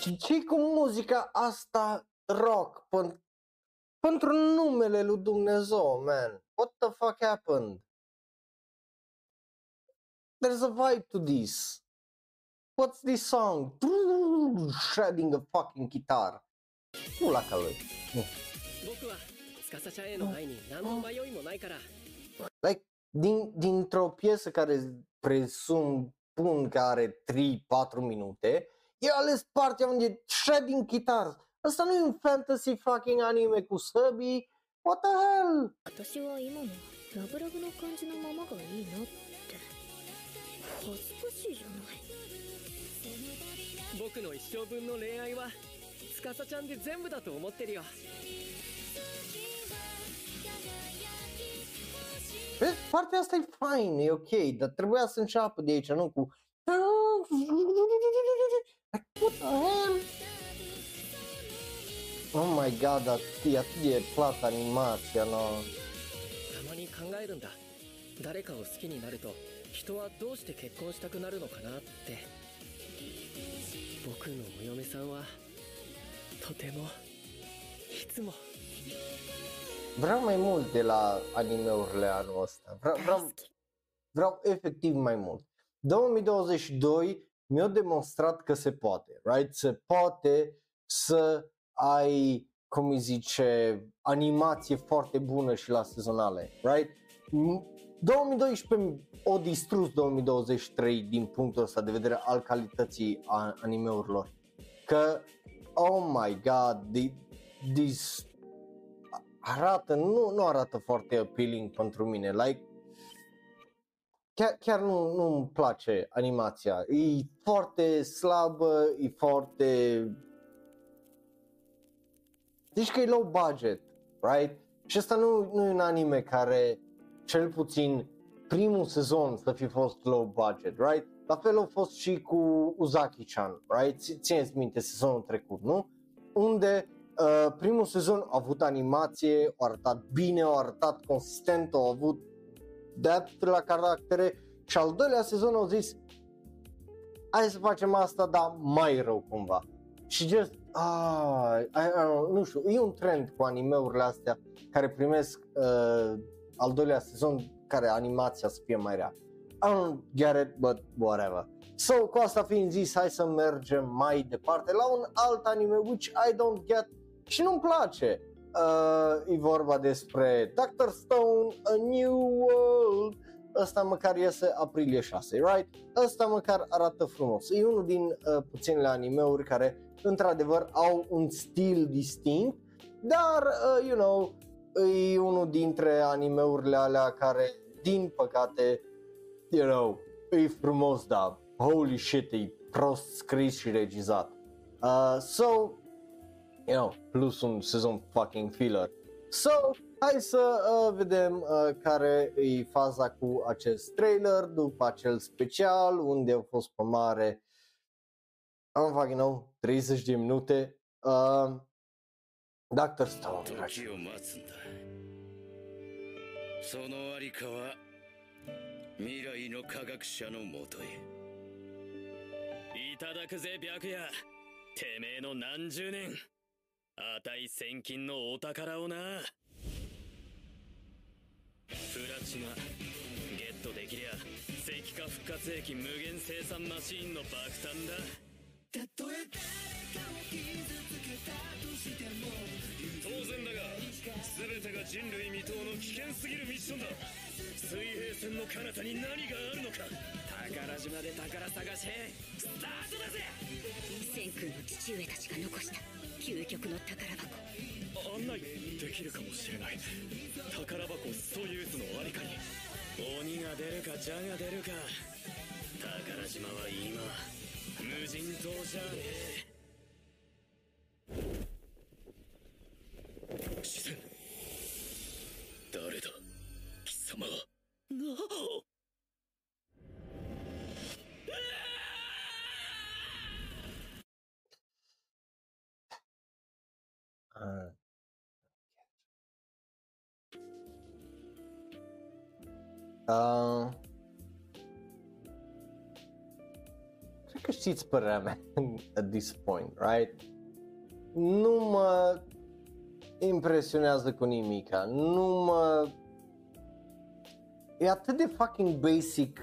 Și ce cu muzica asta rock pentru, pentru numele lui Dumnezeu, man? What the fuck happened? There's a vibe to this. What's this song? Shredding a fucking guitar. Nu la ca lui. 僕は司ちゃんへの愛に何の迷いもないから Like, din, dintr-o piesă care presupun că are 3-4 minute, eu ales partea unde shredding guitars. Asta nu e un fantasy fucking anime cu săbii. What the hell? 私は今のラブラブの感じのままがいいなって恥ずかしいじゃない 僕の一生分の恋愛は司ちゃんで全部だと思ってるよ。ファルティアファインオケーだったらスンシャプでいいじゃんこうん Oh my god, だってやってプラタにマーチやなたまに考えるんだ。誰かを好きになると人はどうして結婚したくなるのかなって。僕のお嫁さんはとてもいつも Vreau mai mult de la animeurile anul ăsta. Vreau, 大 vreau, 好き vreau efectiv mai mult. 2022 mi-a demonstrat că se poate, right? Se poate să ai, cum îi zice, animație foarte bună și la sezonale, right? M- 2012 o distrus 2023 din punctul ăsta de vedere al calității a animeurilor. Că, oh my god, the, this arată, nu, nu arată foarte appealing pentru mine, like chiar, chiar nu, nu îmi place animația, e foarte slabă, e foarte... Deci că e low budget, right? Și asta nu, nu e un anime care, cel puțin primul sezon să fi fost low budget, right? La fel a fost și cu Uzaki-chan, right? Ți- Țineți minte sezonul trecut, nu? Unde uh, primul sezon a avut animație, a arătat bine, a arătat consistent, a avut depth la caractere și al doilea sezon au zis hai să facem asta, dar mai rău cumva. Și just, ah, I, I, nu știu, e un trend cu animeurile astea care primesc uh, al doilea sezon care animația să fie mai rea. I don't get it, but whatever. So, cu asta fiind zis, hai să mergem mai departe la un alt anime which I don't get și nu-mi place. Uh, e vorba despre Doctor Stone, A New World. Ăsta măcar iese aprilie 6, right? Ăsta măcar arată frumos. E unul din uh, puținele animeuri care într-adevăr au un stil distinct, dar, uh, you know, e unul dintre animeurile alea care, din păcate, you know, e frumos, dar holy shit, e prost scris și regizat. Uh, so, you know, plus un sezon fucking filler. So, hai să uh, vedem uh, care e faza cu acest trailer după acel special unde au fost pe mare I don't fucking know, 30 de minute. Uh, Dr. Stone. 時を待つんだ。そのありかは未来の科学者のもとへ。いただくぜ白夜。てめえの何十年。値千金のお宝をな。プラチナゲットできりゃ石化復活液無限生産マシーンの爆誕だ当然だが全てが人類未踏の危険すぎるミッションだ。水平線の彼方に何があるのか。宝島で宝探し編スタートだぜ！千空の父上たちが残した。究極の宝箱。案内できるかもしれない。宝箱ソユーズのありかに。鬼が出るか蛇が出るか。宝島は今無人島じゃねえ視線誰だ貴様はなあ Uh, uh, cred că știți părerea mea at this point, right? Nu mă impresionează cu nimica, nu mă... E atât de fucking basic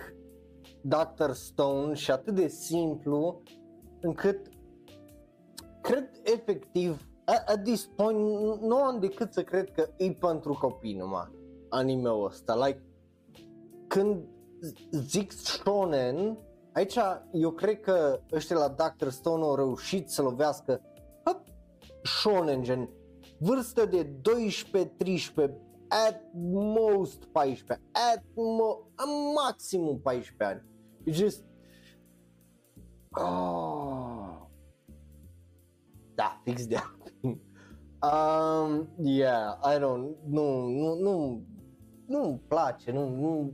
Dr. Stone și atât de simplu încât cred efectiv at, at this point nu- nu am decât să cred că e pentru copii numai anime-ul ăsta. Like, când z- zic shonen, aici eu cred că ăștia la Dr. Stone au reușit să lovească hop, shonen gen vârstă de 12-13 at most 14 at mo- maximum 14 ani. E just oh. Da, fix de Um, yeah, I don't, nu, nu, nu, nu-mi place, nu, nu,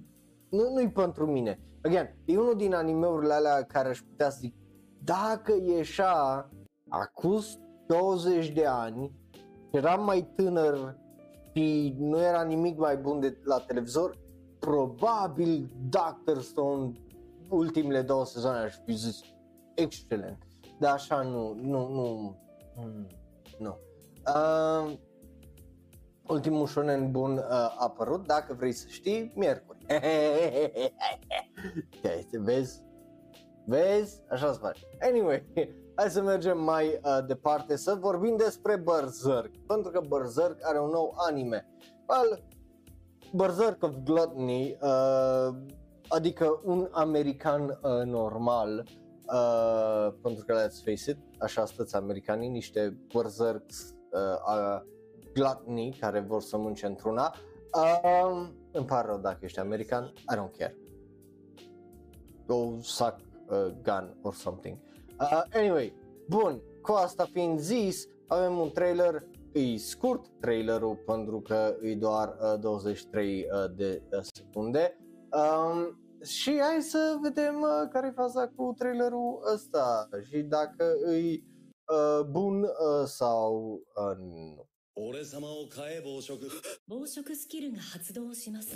nu, nu-i pentru mine. Again, e unul din animeurile alea care aș putea să zic, dacă ieșea acus 20 de ani, eram mai tânăr și nu era nimic mai bun de la televizor, probabil Dr. Stone ultimele două sezoane aș fi zis excelent. Dar așa nu, nu, nu, mm, nu. Uh, ultimul shonen bun uh, a apărut, dacă vrei să știi, miercuri. okay, vezi? Vezi? Așa se face. Anyway, hai să mergem mai uh, departe să vorbim despre Berserk, pentru că Berserk are un nou anime. Well, Berserk of Gluttony, uh, adică un american uh, normal, uh, pentru că let's face it, așa stăți americanii, niște Berserks uh, uh, Gluttony care vor să mânce într-una. Uh, îmi pare rău dacă ești american, I don't care. Go suck a gun or something. Uh, anyway, bun, cu asta fiind zis, avem un trailer, e scurt trailerul pentru că e doar uh, 23 uh, de uh, secunde. Um, și hai să vedem uh, care e faza cu trailerul ăsta și dacă îi uh, bun uh, sau uh, nu. 俺様を変え暴食暴食スキルが発動します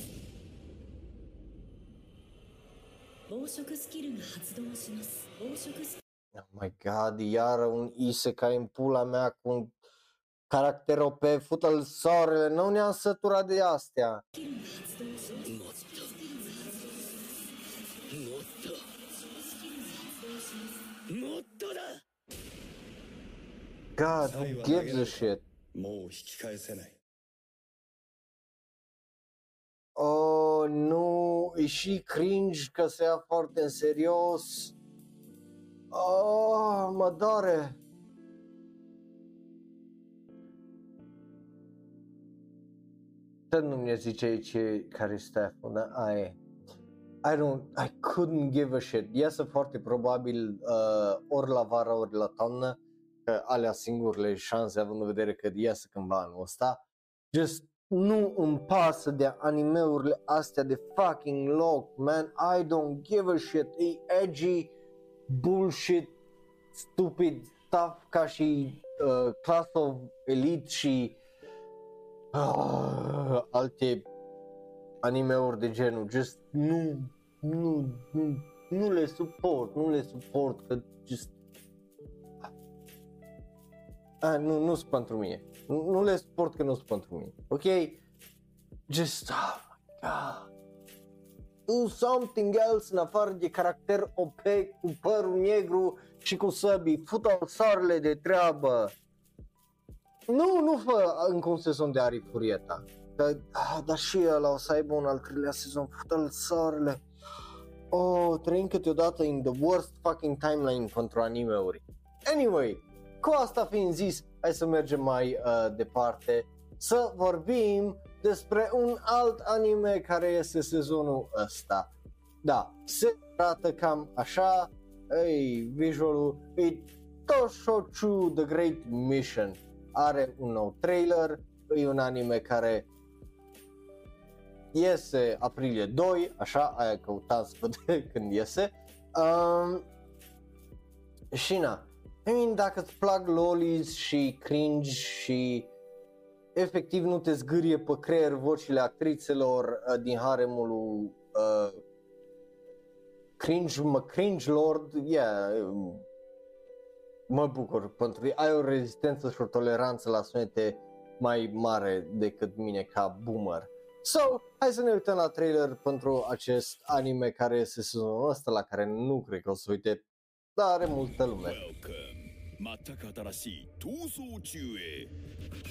暴食スキルが発動します暴食ス Oh my god, iară un isekai în pula mea cu un caracterul pe fută soarele, nu ne-am săturat de astea. God, who gives a shit? Oh, nu, e și cringe că se ia foarte în serios. Oh, mă doare. Să nu mi zice aici care e Stefan, dar aia e. I don't, I couldn't give a shit. Iasă foarte probabil uh, ori la vară, ori la toamnă, că alea singurele șanse, având în vedere că iasă cândva anul ăsta. Just nu îmi pasă de animeurile astea de fucking loc, man. I don't give a shit. E edgy, bullshit, stupid stuff ca și uh, Class of Elite și uh, alte animeuri de genul. Just nu, nu, nu, nu le suport, nu le suport că just a, nu, nu sunt pentru mine. Nu, nu le suport că nu sunt pentru mine. Ok? Just, oh my god. Do something else în afară de caracter OP cu părul negru și cu săbii. Fută soarele de treabă. Nu, nu fă încă un sezon de Ari Furieta. Că, ah, dar și ăla o să aibă un al treilea sezon. Fută-l soarele. Oh, trăim câteodată in the worst fucking timeline pentru animeuri. Anyway, cu asta fiind zis, hai să mergem mai uh, departe să vorbim despre un alt anime care este sezonul ăsta. Da, se arată cam așa, ei, visualul, e Toshochu The Great Mission. Are un nou trailer, e un anime care iese aprilie 2, așa, aia căutați să văd când iese. Um, și na, I mean, dacă îți plac lolis și cringe și efectiv nu te zgârie pe creier vocile actrițelor uh, din haremul lui uh, cringe, mă cringe lord, yeah, um, mă bucur pentru ai o rezistență și o toleranță la sunete mai mare decât mine ca boomer. So, hai să ne uităm la trailer pentru acest anime care este sezonul ăsta la care nu cred că o să uite, dar are multă lume. Welcome 全く新しい逃走中へ。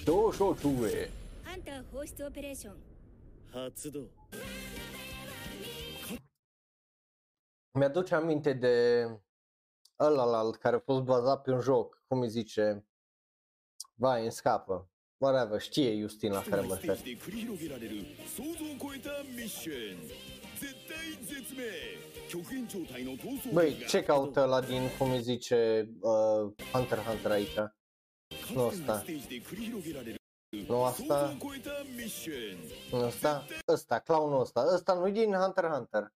逃走中へ。ハンター放出オペレーション。発動 Mi-aduce aminte de ălalt care a fost bazat pe un joc, cum îi zice, vai, îmi scapă, whatever, știe Justin la care mă refer. Băi, check out ăla din, cum îi zice, uh, Hunter Hunter aici. Nu asta. Nu asta. Nu asta. Ăsta, clownul ăsta. Ăsta nu din Hunter Hunter.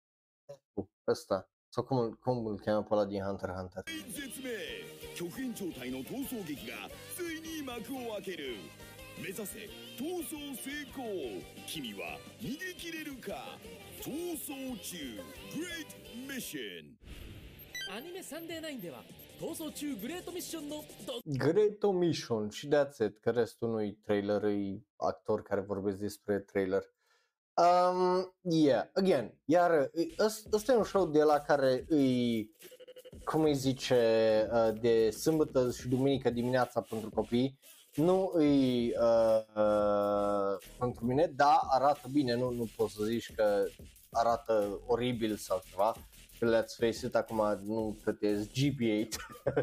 Ăsta. Sau cum, cum îl cheamă pe ăla din Hunter Hunter. 極限状態の逃走劇がついに幕を開ける目指せ逃走成功君は逃げ切れるか逃走中 Great Mission アニメサンデーナインでは逃走中グレートミッションのド Great Omission și that's it, că restul nu-i trailer, e actori care vorbesc despre trailer. Um, yeah, again, iar e- ăs- ăsta e un show de la care îi, cum îi zice, uh, de sâmbătă și duminică dimineața pentru copii, nu îi uh, uh, pentru mine, da, arată bine, nu, nu poți să zici că arată oribil sau ceva, let's face it, acum nu plătesc GP8,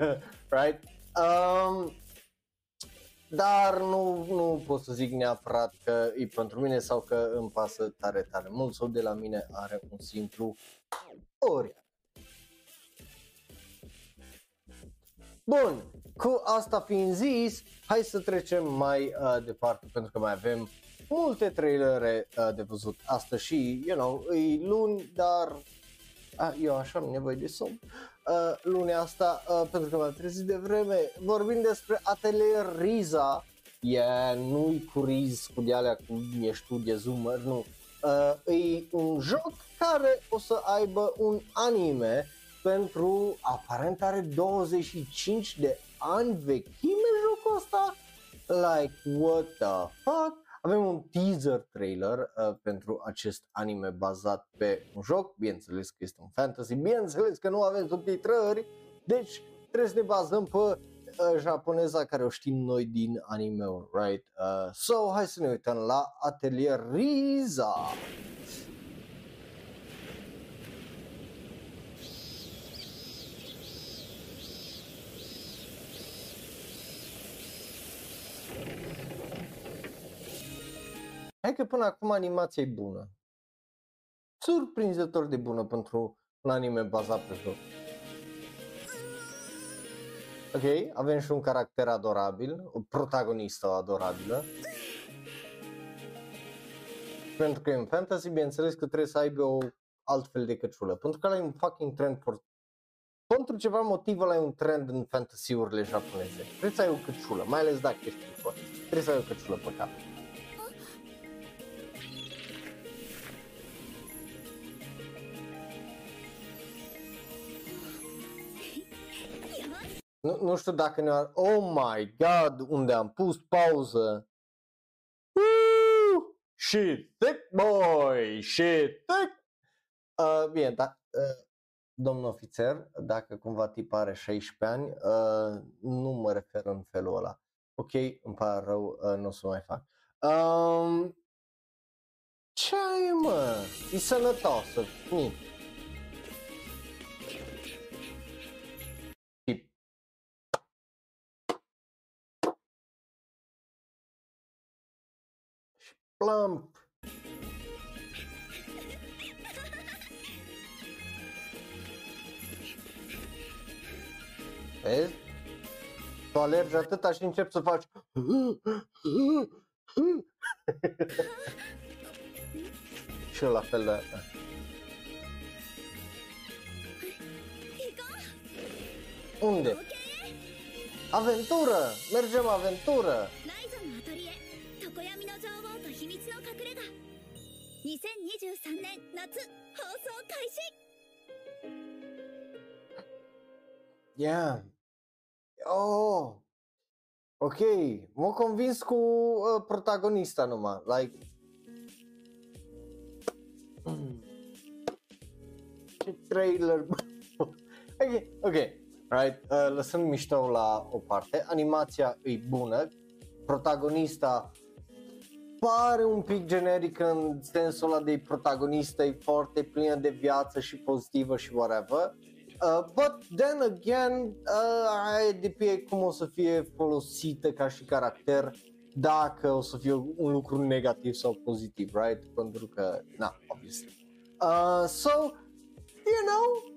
right? Um, dar nu, nu pot să zic neapărat că e pentru mine sau că îmi pasă tare tare mult sau de la mine are un simplu ori. Bun, cu asta fiind zis, hai să trecem mai uh, departe pentru că mai avem multe trailere uh, de văzut astăzi și, you know, e luni, dar A, eu așa am nevoie de somn. Uh, lunea asta, uh, pentru că m-am trezit de vreme, vorbim despre Atelier Riza. Yeah, nu-i cu Riz, cu de alea, cu ești tu de zoomer, nu. Uh, e un joc care o să aibă un anime pentru, aparent are 25 de ani vechime jocul ăsta. Like, what the fuck? Avem un teaser trailer uh, pentru acest anime bazat pe un joc, bineînțeles că este un fantasy, bineînțeles că nu avem subtitrări, deci trebuie să ne bazăm pe uh, japoneza care o știm noi din anime right? Uh, so, hai să ne uităm la Atelier Riza. Hai că până acum animația e bună. Surprinzător de bună pentru un anime bazat pe joc. Ok, avem și un caracter adorabil, o protagonistă adorabilă. Pentru că e un fantasy, bineînțeles că trebuie să aibă o altfel de căciulă. Pentru că ăla e un fucking trend for... Pentru ceva motiv ăla e un trend în fantasy-urile japoneze. Trebuie să ai o căciulă, mai ales dacă ești tricot. Trebuie să ai o căciulă pe cap. Nu, nu știu dacă ne Oh my god, unde am pus pauză. Woo! Shit, thick boy, shit, thick. Uh, bine, da, uh, domnul ofițer, dacă cumva tip are 16 ani, uh, nu mă refer în felul ăla. Ok, îmi pare rău, uh, nu o să mai fac. Um, ce ai, mă? E sănătoasă. Nici. Plump. Vezi? Tu alergi atâta și începi să faci și la fel de Unde? Aventură! Mergem aventură! 2023年夏放送開始 Yeah. Oh. Ok, m-a convins cu uh, protagonista numai, like... Mm. Ce trailer, Ok, ok, right, uh, lăsând mișto la o parte, animația e bună, protagonista pare un pic generic în sensul ăla de protagonistă, e foarte plină de viață și pozitivă și whatever. Uh, but then again, uh, depinde cum o să fie folosită ca și caracter, dacă o să fie un lucru negativ sau pozitiv, right? Pentru că, na, obviously. Uh, so, you know,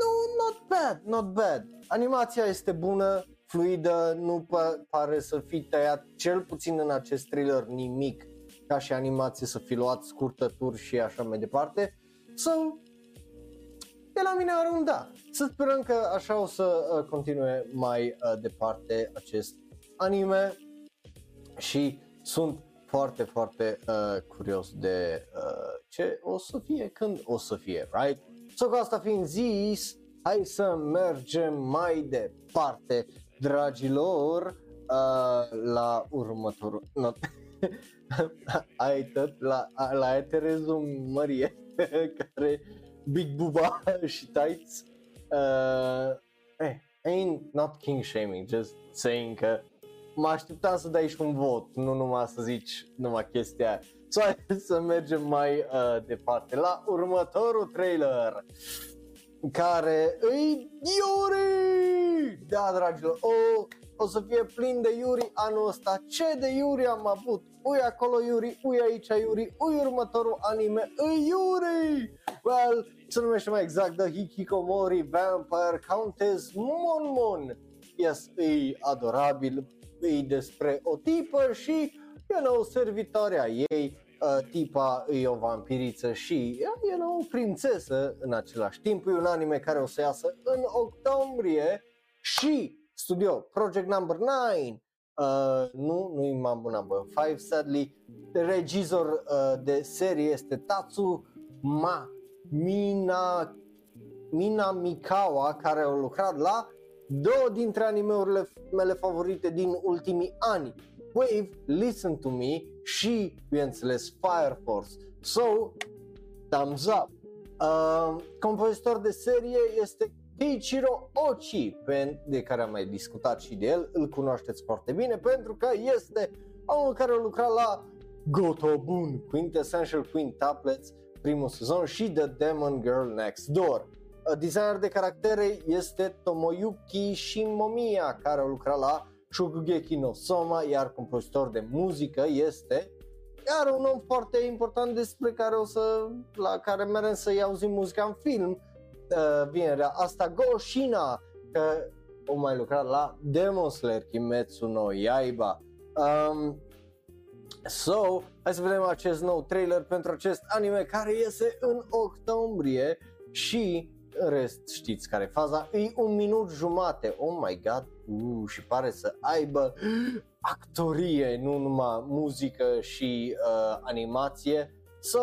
no, not bad, not bad. Animația este bună, fluidă, nu pare să fi tăiat, cel puțin în acest thriller, nimic ca și animație să fi luat scurtături și așa mai departe. So, de la mine are un da. Să sperăm că așa o să uh, continue mai uh, departe acest anime și sunt foarte, foarte uh, curios de uh, ce o să fie, când o să fie, right? So, cu asta fiind zis, hai să mergem mai departe dragilor, uh, la următorul... No, ai tot la, la Eterezu Marie, care Big Buba și Tights. Uh, eh, ain't not king shaming, just saying că mă așteptam să dai și un vot, nu numai să zici numai chestia So, hai să mergem mai uh, departe. La următorul trailer care îi Yuri! Da, dragilor, o, o să fie plin de Yuri anul ăsta. Ce de Yuri am avut? Ui acolo Yuri, ui aici Yuri, ui următorul anime, îi Yuri! Well, se numește mai exact The Hikikomori Vampire Countess Mon Mon. Yes, e adorabil, e despre o tipă și, you know, servitoarea ei uh, tipa e o vampiriță și e o prințesă în același timp. E un anime care o să iasă în octombrie și studio Project Number 9 Uh, nu, nu e Mambo Number 5, sadly. Regizor uh, de serie este Tatsu Ma Mina, Mina Mikawa, care a lucrat la două dintre animeurile mele favorite din ultimii ani. Wave, Listen to Me și, bineînțeles, Fire Force. So, thumbs up. Uh, compozitor de serie este Keiichiro Ochi, de care am mai discutat și de el, îl cunoașteți foarte bine pentru că este omul care a lucrat la Gotobun, Quintessential Queen Tablets, primul sezon și The Demon Girl Next Door. Designer de caractere este Tomoyuki Shimomiya, care a lucrat la Shokugeki no Soma, iar compozitor de muzică este iar un om foarte important despre care o să, la care merem să-i auzim muzica în film, uh, vinerea asta Goshina, că o mai lucrat la Demon Slayer Kimetsu no Yaiba. Um, so, hai să vedem acest nou trailer pentru acest anime care iese în octombrie și în rest știți care e faza, e un minut jumate, oh my god, uh, și pare să aibă actorie, nu numai muzică și uh, animație. So,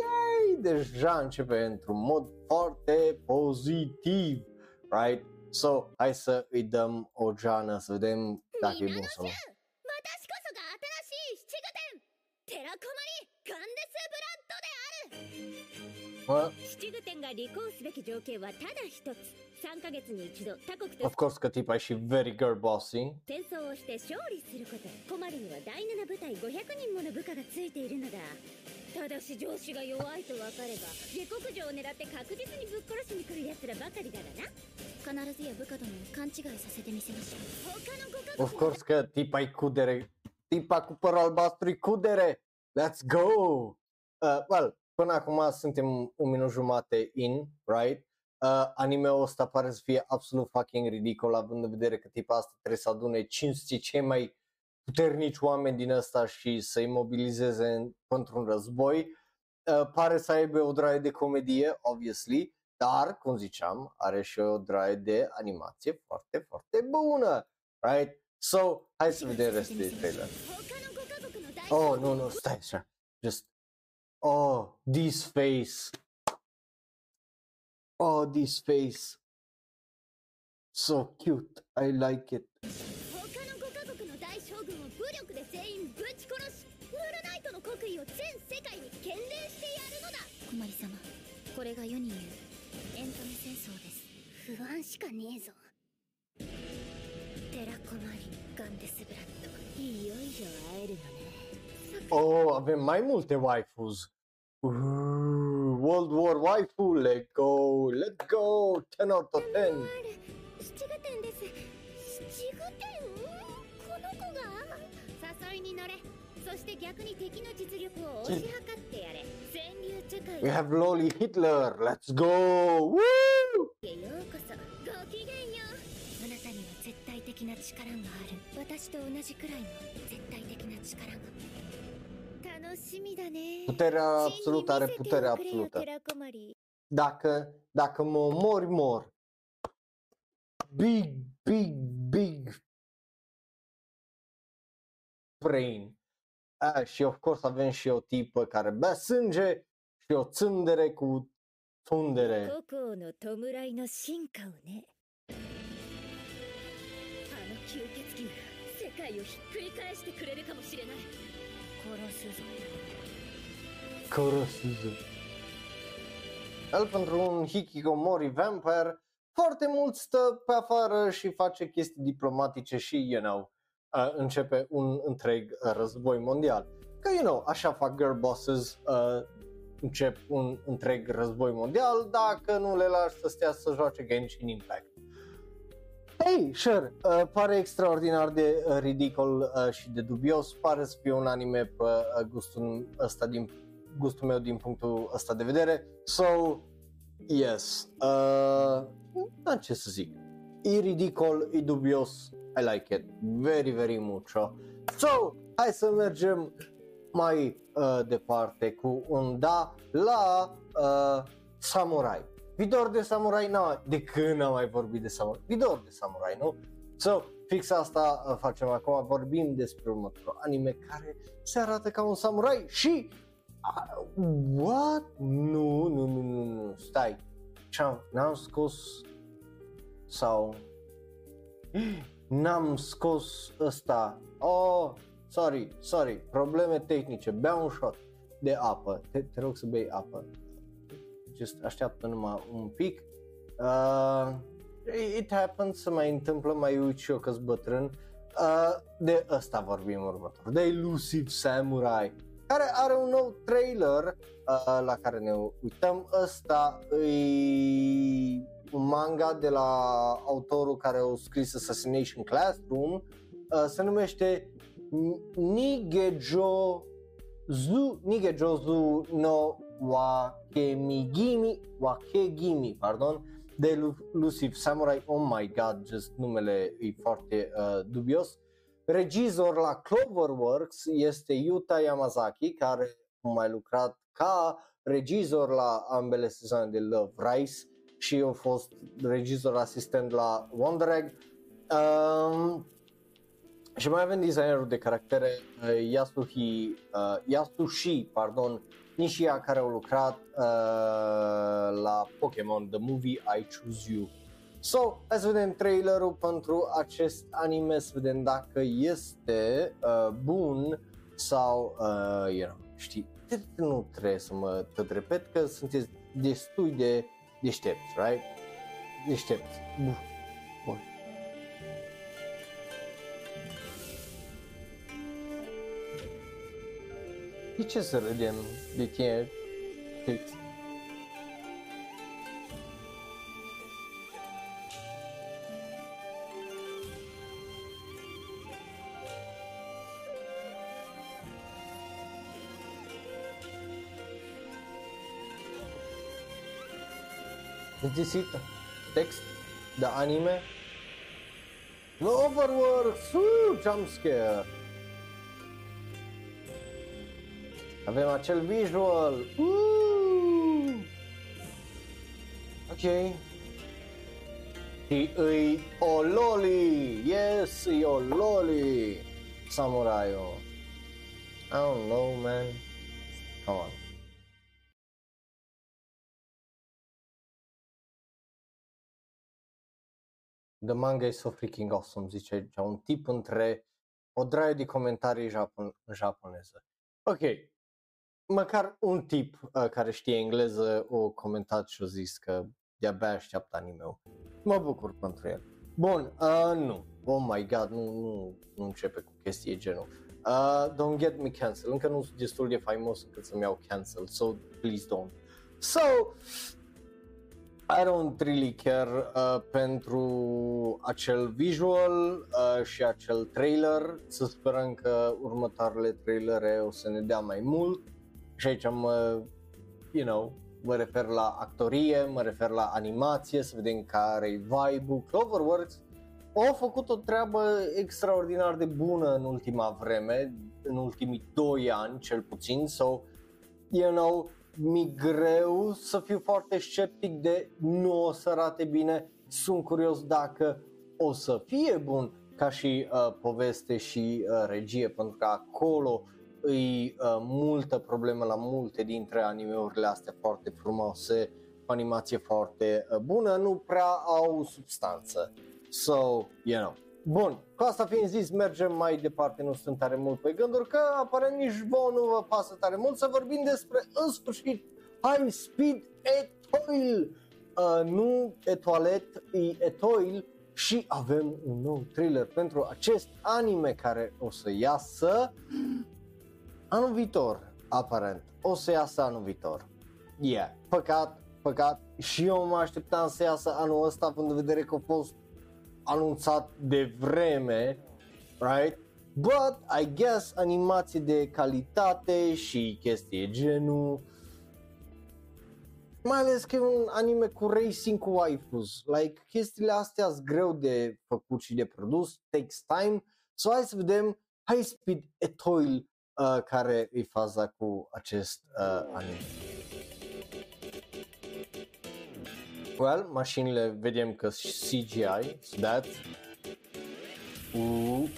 yay, deja începe într-un mod foarte pozitiv, right? So, hai să îi dăm o geană să vedem dacă e bun sau nu. 私こそが新しい七具天テラコマリガンデスブラッドである Well, 七具天が履行すべき条件はただ一つ Of course, Katipa, she very girl bossy. ただし上司が弱いと分かれば下克上を狙って確実にぶっ殺しに来る奴らばかりだがな必ずや部下殿を勘違いさせてみせましょう他のご家族は Of course ティパイクデレティパクパラルバストリクデレ Let's go! Uh, well, până acum suntem un minut jumate in, right? uh, anime-ul ăsta pare să fie absolut fucking ridicol având în vedere că tipa asta trebuie să adune 500 cei mai puternici oameni din asta și să-i mobilizeze în, pentru un război. Uh, pare să aibă o draie de comedie, obviously, dar, cum ziceam, are și o draie de animație foarte, foarte bună, right? So, hai să vedem restul de trailer. Oh, nu, nu, stai așa. Just, oh, this face. Oh, this face. So cute. I like it. これが世に言う。エンタメ戦争です。不安しかねえぞ。テラコマリガンデスブラッド。いよいよ会えるのね。おおあべマイモルテワイフズうう World War waifu, let's go, let's go, 10 out of 10. ある七具天です七具天この子が誘いに乗れそして逆に敵の実力を推し量ってやれ川柳茶会 We have Loli Hitler, let's go, woo! へようこそごきげんようあなたには絶対的な力がある私と同じくらいの絶対的な力が Puterea absolută are puterea absolută. Dacă, dacă mă omori, mor. Big, big, big brain. A, și of course avem și o tipă care bea sânge și o țândere cu の吸血鬼なら世界をひっくり返してくれるかもしれない殺すぞ Cărăsuză. El pentru un hikikomori vampire foarte mult stă pe afară și face chestii diplomatice și, you know, uh, începe un întreg uh, război mondial. Că, you know, așa fac girl bosses, uh, încep un întreg război mondial dacă nu le lași să stea să joace Genshin Impact. Hey, sure, uh, pare extraordinar de uh, ridicol uh, și de dubios, pare să fie un anime pe uh, gustul ăsta din gustul meu din punctul ăsta de vedere. So, yes, uh, da, ce să zic, e ridicol, e dubios, I like it very, very much. So, hai să mergem mai uh, departe cu un da la uh, samurai. Vidor de samurai, n de când am mai vorbit de samurai? Vidor de samurai, nu? So, fix asta uh, facem acum, vorbim despre următorul anime care se arată ca un samurai și uh, what? Nu, nu, nu, nu, nu, stai. Ce-am, n-am scos sau n-am scos ăsta. Oh, sorry, sorry, probleme tehnice, beau un shot de apă. Te, te rog să bei apă. Just așteaptă numai un pic. Uh, it happens, să mai întâmplă, mai uit și eu că bătrân. Uh, de ăsta vorbim următor, de Elusive Samurai, care are un nou trailer uh, la care ne uităm. Ăsta e un manga de la autorul care a scris Assassination Classroom, uh, se numește Nigejo Zu, Nigejo Zu no Wakemigimi, Wakegimi, pardon, de Lucifer Samurai, oh my god, just numele e foarte uh, dubios. Regizor la Cloverworks este Yuta Yamazaki, care a mai lucrat ca regizor la ambele sezoane de Love Rice și a fost regizor asistent la Wonder Egg. Um, și mai avem designerul de caractere uh, Yasuhi, uh, Yasushi, pardon, Nishia care au lucrat uh, la Pokémon The Movie I Choose You. So, hai să vedem trailerul pentru acest anime, să vedem dacă este uh, bun sau, uh, you know, știi, nu trebuie să mă tot repet că sunteți destui de deștepți, right? Deștepți. Bun. De ce să râdem de tine? Fix. Is this it? Text? The anime? No overworks! Woo, jump Avem acel visual! Woo! Ok. Și îi o loli! Yes, e o loli! Samurai I don't know, man. Come on. The manga is so freaking awesome, zice aici, un tip între o draie de comentarii japon- în japoneză. Ok, măcar un tip uh, care știe engleză o comentat și o zis că de-abia așteaptă anime-ul. Mă bucur pentru el. Bun, uh, nu. Oh my god, nu, nu, nu începe cu chestii genul. Uh, don't get me cancel. Încă nu sunt destul de faimos încât să-mi iau cancel, so please don't. So, I don't really care uh, pentru acel visual uh, și acel trailer. Să sperăm că următoarele trailere o să ne dea mai mult. Și aici mă, you know, mă refer la actorie, mă refer la animație, să vedem care e vibe-ul. Cloverworks au făcut o treabă extraordinar de bună în ultima vreme, în ultimii 2 ani cel puțin, so, you know, mi greu să fiu foarte sceptic de nu o să arate bine, sunt curios dacă o să fie bun ca și uh, poveste și uh, regie, pentru că acolo îi uh, multă problemă la multe dintre animeurile astea foarte frumoase, cu animație foarte uh, bună, nu prea au substanță. So, you know. Bun, cu asta fiind zis, mergem mai departe, nu sunt tare mult pe gânduri, că aparent nici vouă nu vă pasă tare mult să vorbim despre, în sfârșit, High Speed Etoile. Uh, nu Etoilet, e Etoile și avem un nou trailer pentru acest anime care o să iasă anul viitor, aparent. O să iasă anul viitor. Yeah, păcat, păcat. Și eu mă așteptam să iasă anul ăsta, având în vedere că a fost anunțat de vreme, right? But I guess animație de calitate și chestii genul mai ales că e un anime cu racing cu waifus. Like, chestiile astea sunt greu de făcut și de produs, takes time. So hai să vedem High Speed Etoile uh, care e faza cu acest uh, anime. Well, mașinile vedem că CGI, so that. Uh.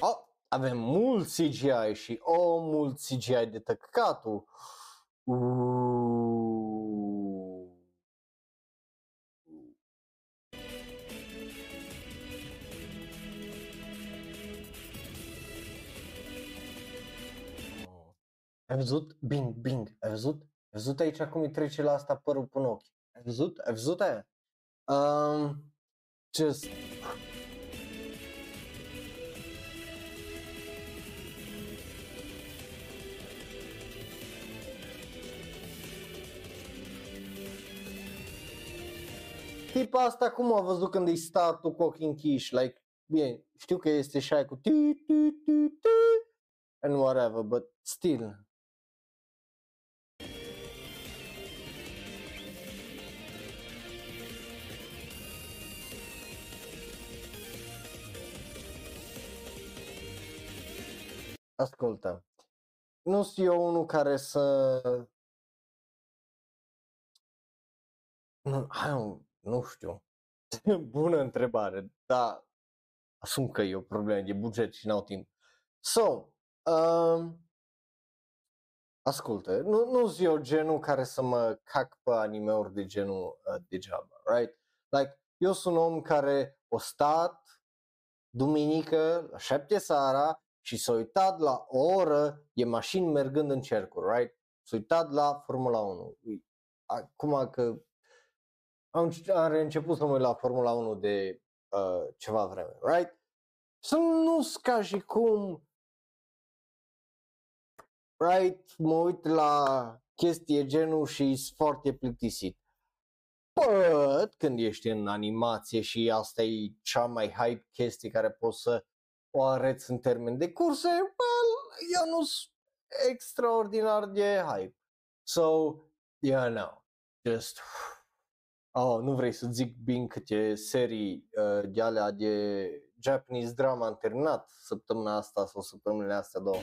Oh, avem mult CGI și o oh, mult CGI de tăcatul. Uh. Ai văzut? Bing, bing, ai văzut? Ai văzut aici cum îi trece la asta părul până ochi? Ai văzut? Ai văzut aia? Um, just... Tipa asta cum a văzut când îi startul cu ochii închiși? Like, bine, știu că este și aia cu tu, tu, tu, tu, and whatever, but still, Ascultă, nu sunt eu unul care să... Nu, hai, nu, nu știu. Bună întrebare, dar asum că e o problemă de buget și n-au timp. So, um, ascultă, nu, nu sunt eu genul care să mă cac pe anime-uri de genul uh, degeaba, right? Like, eu sunt un om care o stat duminică la șapte seara și s-a uitat la o oră de mașini mergând în cercuri, right? S-a uitat la Formula 1. Acum că am, am început să mă uit la Formula 1 de uh, ceva vreme, right? Să nu ca și cum right, mă uit la chestie genul și sunt foarte plictisit. But, când ești în animație și asta e cea mai hype chestie care poți să o arăți în termen de curse, well, eu nu sunt extraordinar de hype. So, yeah, no, just, oh, nu vrei să zic bine câte serii uh, de alea de Japanese drama am terminat săptămâna asta sau săptămânile astea două.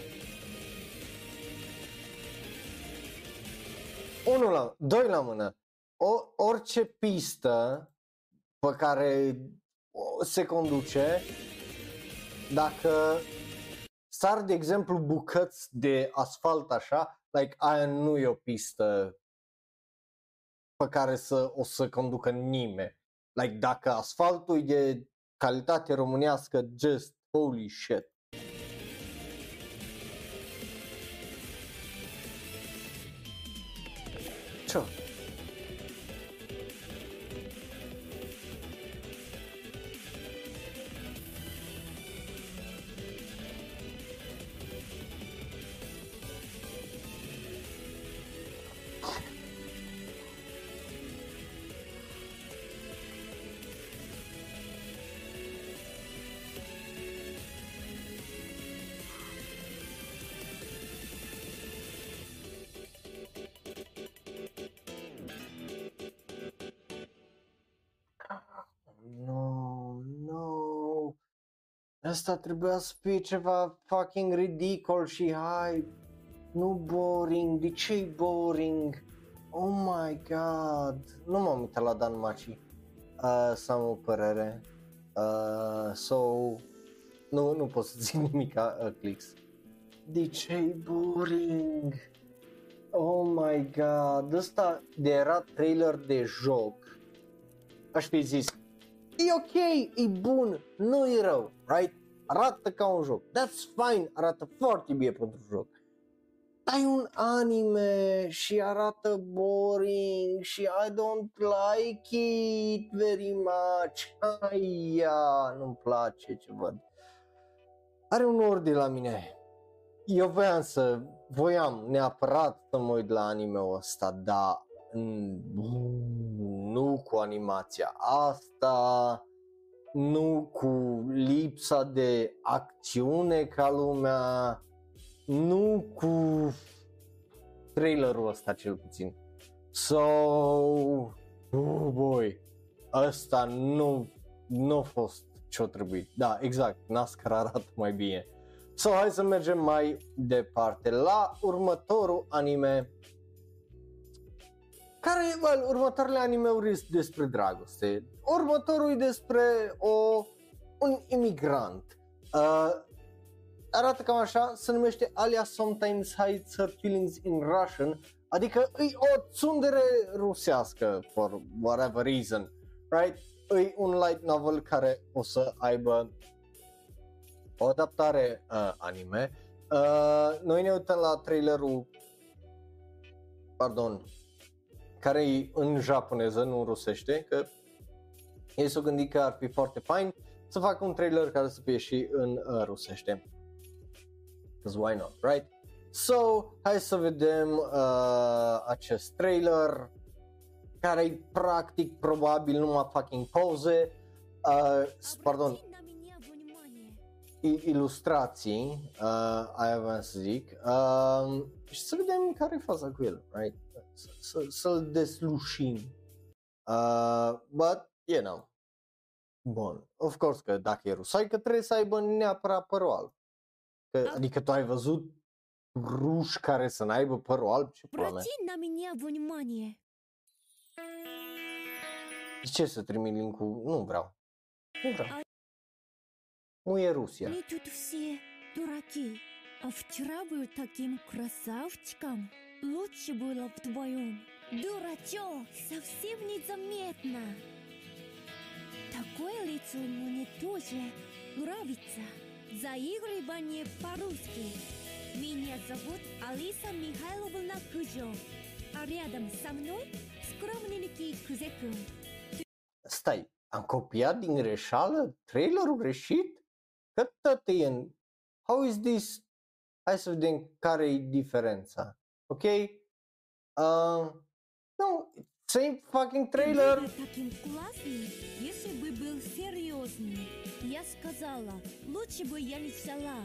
Unul la, doi la mână. O, orice pistă pe care se conduce dacă sar, de exemplu, bucăți de asfalt așa, like, aia nu e o pistă pe care să o să conducă nimeni. Like, dacă asfaltul e de calitate românească, just holy shit. Ce? Asta trebuia să fie ceva fucking ridicol și hai, nu boring, de ce boring? Oh my god, nu m-am uitat la Dan Machi uh, să am o părere. Uh, so, nu, nu pot să zic nimic uh, clicks. De ce boring? Oh my god, ăsta de era trailer de joc. Aș fi zis, e ok, e bun, nu e rău, right? Arată ca un joc, that's fine, arată foarte bine pentru joc. Ai un anime și arată boring și I don't like it very much. Aia, nu-mi place ce văd. Are un ordine la mine. Eu voiam să, voiam neapărat să mă uit la anime-ul ăsta, dar nu cu animația asta, nu cu lipsa de acțiune ca lumea, nu cu trailerul ăsta cel puțin. So, oh boy, ăsta nu, nu a fost ce-o trebuit. Da, exact, NASCAR arată mai bine. So, hai să mergem mai departe la următorul anime care, well, următoarele anime-uri sunt despre dragoste. Următorul e despre o, un imigrant. Uh, arată cam așa, se numește Alia Sometimes Hides Her Feelings in Russian, adică e o tsundere rusească, for whatever reason, right? E un light novel care o să aibă o adaptare uh, anime. Uh, noi ne uităm la trailerul, pardon, care e în japoneză, nu în rusește, că ei s-au gândit că ar fi foarte fain să facă un trailer care să fie și în uh, rusește. Because why not, right? So, hai să vedem uh, acest trailer care e practic probabil numai fucking poze, uh, pardon, ilustrații, uh, aia vreau să zic, uh, și să vedem care e faza cu el, right? Să, să-l deslușim. Uh, but, you know, bun, of course că dacă e rusaică trebuie să aibă neapărat părul alb. Că, adică tu ai văzut ruși care să n-aibă părul alb? Ce pula mea? на меня внимание. De ce să trimit link-ul? Nu vreau. Nu vreau. Nu e Rusia. Они тут все дураки. А вчера был таким красавчиком. Лучше было вдвоем. Дурачок, совсем незаметно. Такое лицо мне тоже нравится. Заигрывание по-русски. Меня зовут Алиса Михайловна Кужо. А рядом со мной скромненький Кузекун. Stai, am copiat din greșeală trailerul greșit? Că tot e în... How is this? Hai să vedem care e diferența. Ok? Uh, no, same fucking trailer. Ты таким классным, если бы был серьезным. Я сказала, лучше бы я не взяла.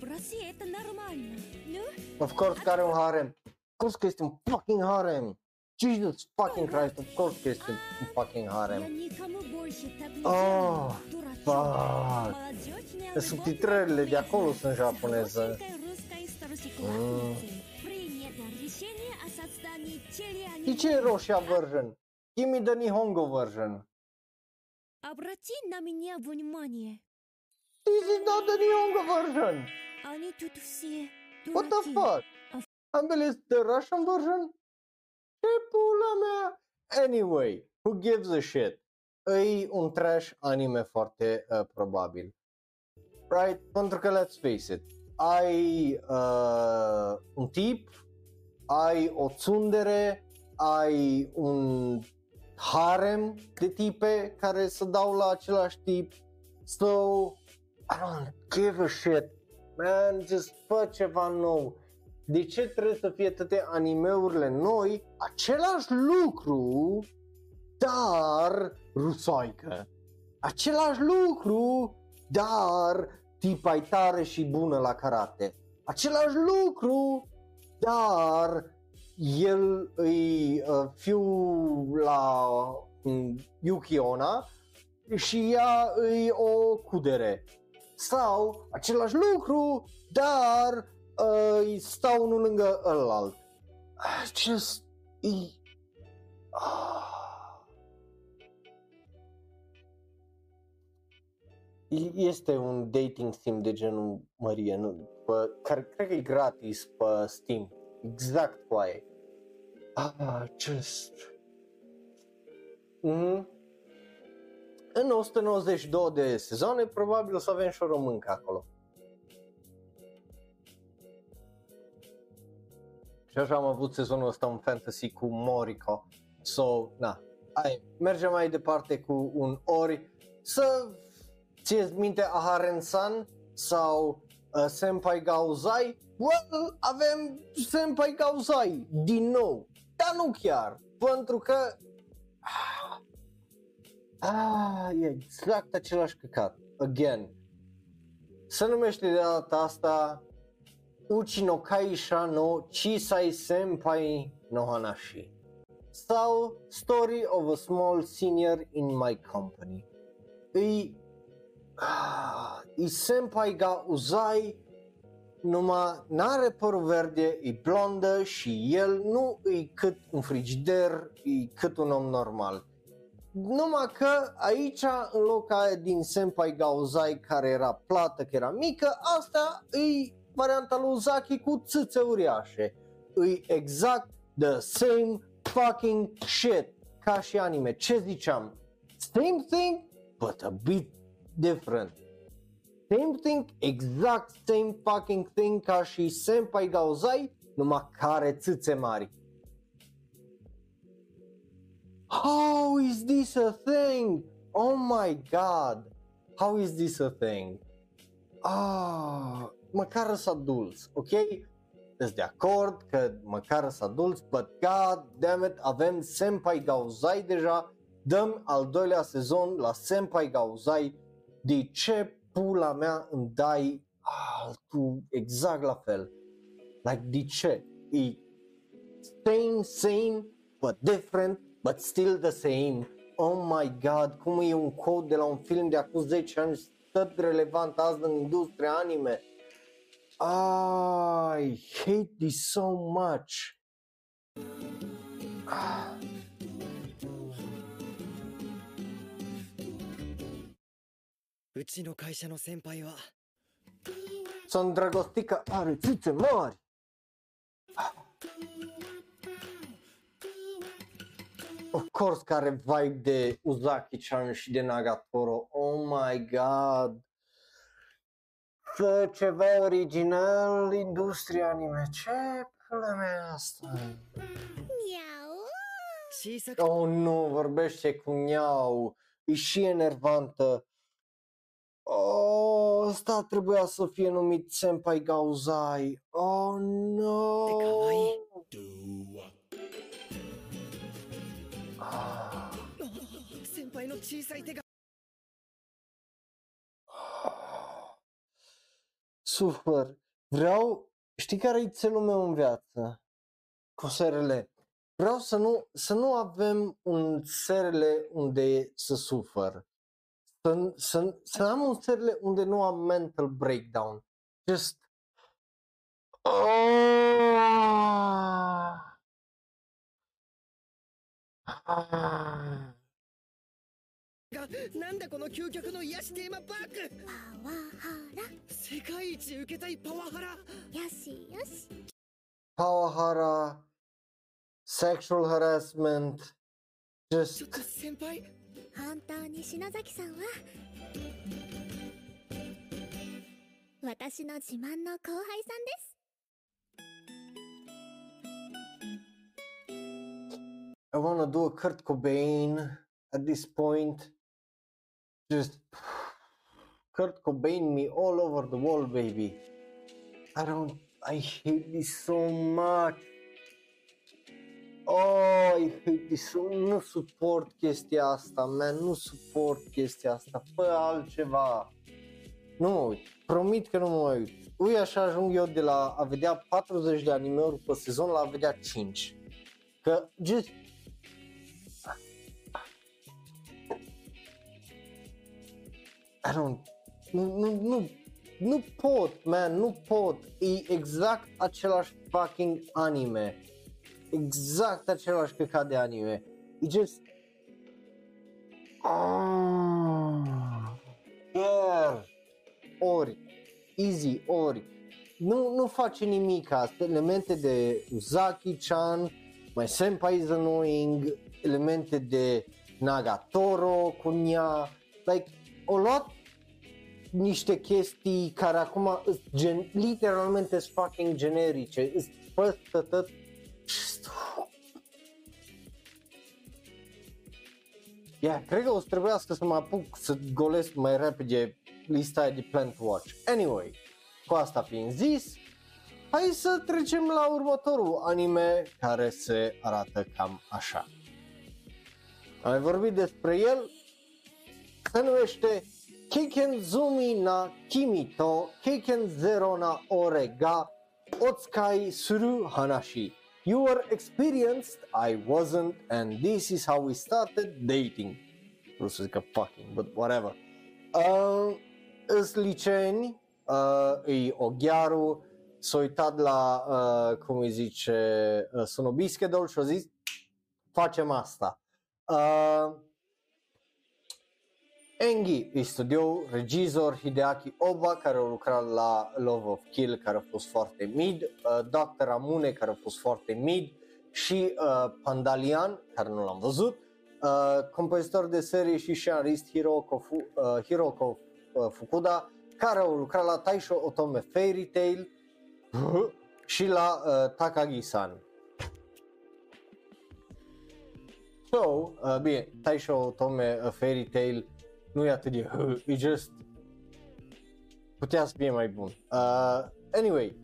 В России это нормально. Ну, Of course că are un harem. Of course că este un fucking harem. Jesus fucking Christ, of course că este un fucking я harem. никому больше так не Oh, делаю, дурачок. fuck. Молодежная Subtitrările de acolo sunt с japoneză. хорошенькой De ce e телеаниме. roșia version? Give me the Nihongo version. Обрати на меня внимание. This is not the Nihongo version. Они тут все What the дураки. fuck? Ambele sunt the Russian version? Ce pula mea? Anyway, who gives a shit? E un trash anime foarte uh, probabil. Right? Pentru că let's face it, ai uh, un tip, ai o tsundere, ai un harem de tipe care să dau la același tip. So, I don't give a shit. Man, just fă ceva nou. De ce trebuie să fie toate animeurile noi același lucru, dar rusoică? Același lucru, dar tipa e tare și bună la karate. Același lucru, dar el îi uh, fiu la um, Yuki Onna și ea îi o cudere. Sau același lucru, dar uh, îi stau unul lângă ălalt. Ah, Just... E... Ah. E- Este un dating sim de genul Maria, nu, pe, care cred că e gratis pe Steam. Exact cu aia. Ah, just... Mm-hmm. În 192 de sezoane, probabil o să avem și o româncă acolo. Și așa am avut sezonul ăsta un fantasy cu Moriko. So, na, hai, mergem mai departe cu un ori să ție minte Aharen-san sau uh, Senpai Gaozai? Well, avem Senpai Gaozai din nou, dar nu chiar, pentru că ah, ah, e exact același căcat, again. Se numește de data asta Uchi no Kaisha no Chisai Senpai no Hanashi. sau Story of a Small Senior in My Company. E, ah, e senpai ga Uzai, numai n-are părul verde, e blondă și el nu e cât un frigider, e cât un om normal. Numai că aici, în loc aia din Senpai Gauzai care era plată, că era mică, asta e varianta lui Uzaki cu țâțe uriașe. E exact the same fucking shit ca și anime. Ce ziceam? Same thing, but a bit different. Same thing, exact same fucking thing ca și Senpai Gauzai, numai care țâțe mari. How is this a thing? Oh my god. How is this a thing? Ah, măcar să adulți, ok? Sunt de acord că măcar să adulți, but god damn it, avem Senpai Gauzai deja, dăm al doilea sezon la Senpai Gauzai, de ce pula mea îmi dai ah, tu exact la fel? Like, de ce? E same, same, but different, but still the same. Oh my god, cum e un cod de la un film de acum 10 ani tot relevant azi în industria anime. I hate this so much. Ah. うちの会社の先輩は S-a îndrăgostit că are țâțe mari. Of course că are vibe de Uzaki-chan și de Nagatoro. Oh my god. Fă ceva original, industria anime. Ce pula mea asta? にゃお小さく Oh nu, vorbește cu Niau. E și enervantă. Oh, ăsta trebuia să fie numit Senpai Gauzai. Oh, no! Ah. Senpai no te ah. Sufăr. Vreau... Știi care e țelul meu în viață? Cu SRL. Vreau să nu, să nu avem un SRL unde să sufăr Să, să, să am un SRL unde nu am mental breakdown. Just... Oh! Ah. がなんだこの究極の癒しテーマパークパワハラ世界一受けたいパワハラよしよし Power sexual harassment, ちょ just っと先輩 本当に篠崎さんは私の自慢の後輩さんです I wanna do a Kurt Cobain at this point. Just Kurt Cobain me all over the wall, baby. I don't. I hate this so much. Oh, I hate this so. Nu suport chestia asta, man. Nu suport chestia asta. Fă altceva. Nu mă uit. Promit că nu mă mai uit. Ui, așa ajung eu de la a vedea 40 de anime-uri pe sezon la a vedea 5. Că, just, I don't, nu, nu, nu, nu pot, man, nu pot. E exact același fucking anime. Exact același căcat de anime. E just... Ah, yeah. Ori, easy, ori. Nu, nu face nimic asta. Elemente de Uzaki-chan, mai Senpai is annoying, elemente de Nagatoro cu ea, like, o luat niște chestii care acum sunt gen, literalmente sunt fucking generice, sunt păstă tot. Yeah, cred că o să trebuiască să mă apuc să golesc mai repede lista aia de Plant Watch. Anyway, cu asta fiind zis, hai să trecem la următorul anime care se arată cam așa. Am mai vorbit despre el, se numește Keiken Zumi na Kimi to Keiken Zero na Ore ga Otsukai suru hanashi. You were experienced, I wasn't, and this is how we started dating. Vreau să zică fucking, but whatever. Uh, îs liceeni, uh, îi Oghiaru, s-a uitat la, uh, cum îi zice, uh, Sonobischedol și a zis, facem asta. Uh, Engi e studio, regizor Hideaki Oba care a lucrat la Love of Kill care a fost foarte mid, uh, Dr. Amune care a fost foarte mid și uh, Pandalian care nu l-am văzut, uh, compozitor de serie și scenarist Hiroko, Fu, uh, Hiroko uh, Fukuda care a lucrat la Taisho Otome Fairy Tail și la uh, Takagi-san. So, uh, bine, Taisho Otome uh, Fairy Tail nu e atât de e just putea să fie mai bun. Uh, anyway,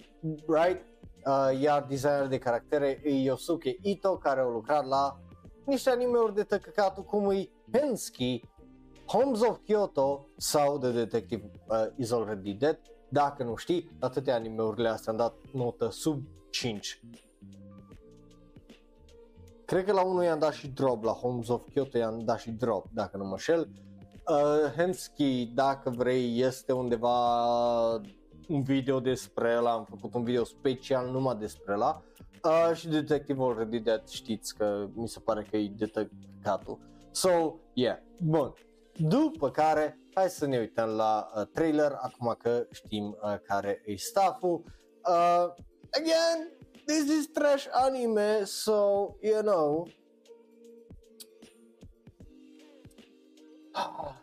right? Uh, iar designer de caractere e Yosuke Ito care a lucrat la niște anime-uri de tăcăcatul cum e Hensky, Homes of Kyoto sau The Detective uh, is Already Dead. Dacă nu știi, atâtea anime-urile astea am dat notă sub 5. Cred că la unul i-am dat și drop, la Homes of Kyoto i-am dat și drop, dacă nu mă șel. Uh, Hensky, dacă vrei, este undeva un video despre ăla, am făcut un video special numai despre ăla. Uh, și Detective Already Dead, știți că mi se pare că e detectatul. So, yeah, bun. După care, hai să ne uităm la uh, trailer, acum că știm uh, care e stafful. Uh, again, this is trash anime, so, you know,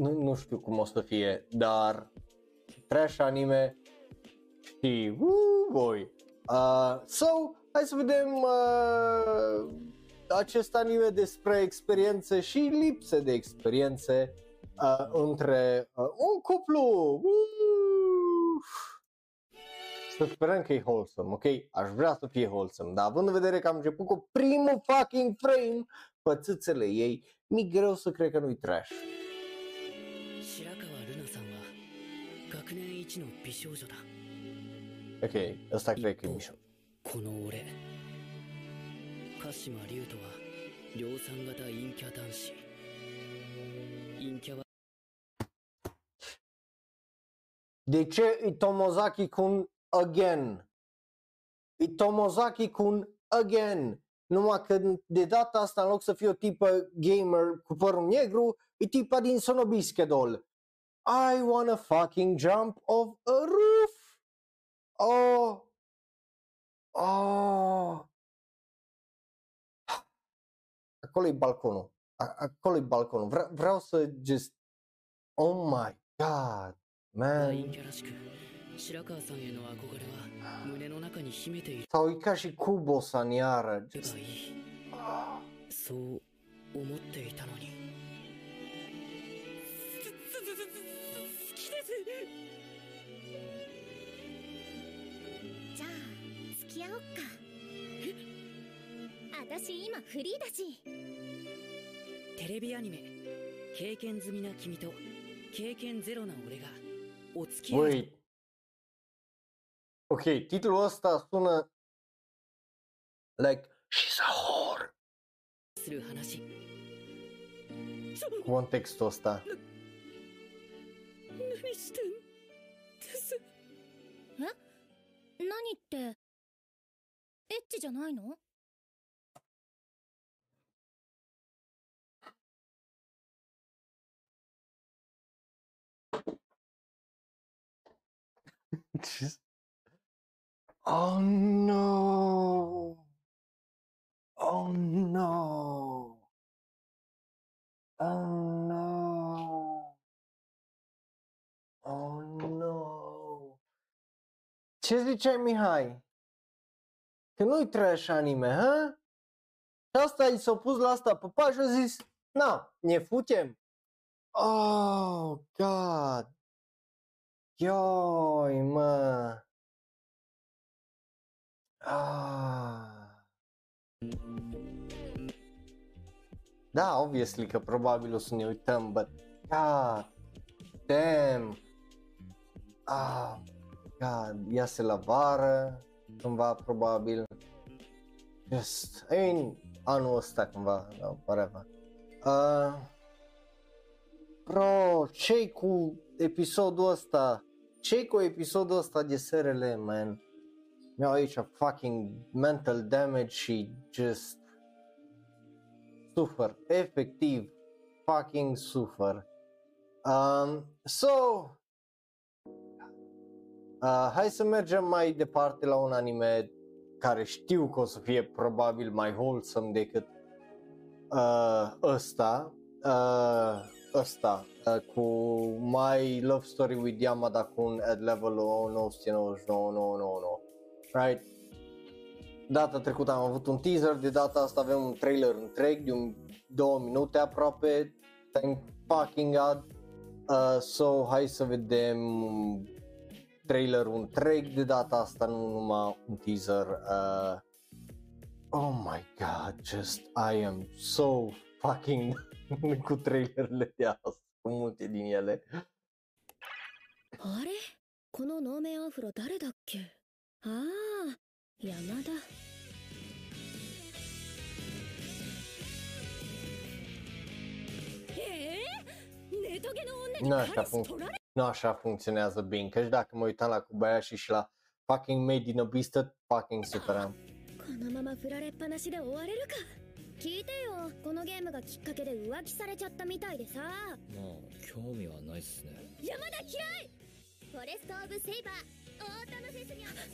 nu, nu știu cum o să fie, dar trash anime și uh, voi. Uh, so, hai să vedem uh, acest anime despre experiențe și lipse de experiențe uh, între uh, un cuplu. Uh, să sperăm că e wholesome, ok? Aș vrea să fie wholesome, dar având în vedere că am început cu primul fucking frame, pățâțele ei, mi-e greu să cred că nu-i trash. の美少女だ Ok, ăsta cred că e mișto. この俺鹿島龍斗は量産型陰キャ男子陰キャは De ce e Tomozaki kun again? E Tomozaki kun again. Numai că de data asta, în loc să fie o tipă gamer cu părul negru, e tipa din Sonobischedol. I wanna fucking jump off a roof. Oh. Oh. Acolo e balconul. Acolo e balconul. Vre- vreau să just... Oh my god, man. Sau e ca și Kubo-san iară. Just... Ah. 付き合おっか私今フリーだし。テレビアニメ経験済みな君と経験ゼロな俺がお付き合い。Wait. Ok, titlul ăsta sună like she's a whore. する話。Contextul ăsta. 何してんです？え？何って？エッチじゃないの？Că nu-i trash anime, ha? Și asta i s-a pus la asta pe pagă și a zis, na, ne futem. Oh, God. Ioi, mă. Ah. Da, obviously că probabil o să ne uităm, but God damn. Ah, God, iase la vară, cândva probabil. just, I mean, anul ăsta cumva, no, whatever. Uh, bro, ce cu episodul ăsta? ce cu episodul ăsta de SRL, man? Mi-au aici fucking mental damage și just sufăr, efectiv, fucking sufăr. Um, so, uh, hai să mergem mai departe la un anime care știu că o să fie probabil mai wholesome decât uh, ăsta, uh, ăsta, uh, cu My Love Story with Yamada Kun at level 999 right? Data trecută am avut un teaser, de data asta avem un trailer întreg de un două minute aproape, thank fucking god. Uh, so, hai să vedem trailerul întreg de data asta, nu numai un teaser. Uh, oh my god, just I am so fucking cu trailerele de asta, cu multe din ele. あれこの能面アフロ誰だっけああ山田 Nu 彼 așa, 氏 func- 取られ nu așa funcționează bine, căci dacă mă uitam la Kobayashi și la fucking Made in a Beast, fucking superam. このまま振られっぱなしで終われるか聞いてよこのゲームがきっかけで浮気されちゃったみたいでさまあ興味はないっすね山田嫌いフォレスト・オブ・セイバー太田のフェスに待っ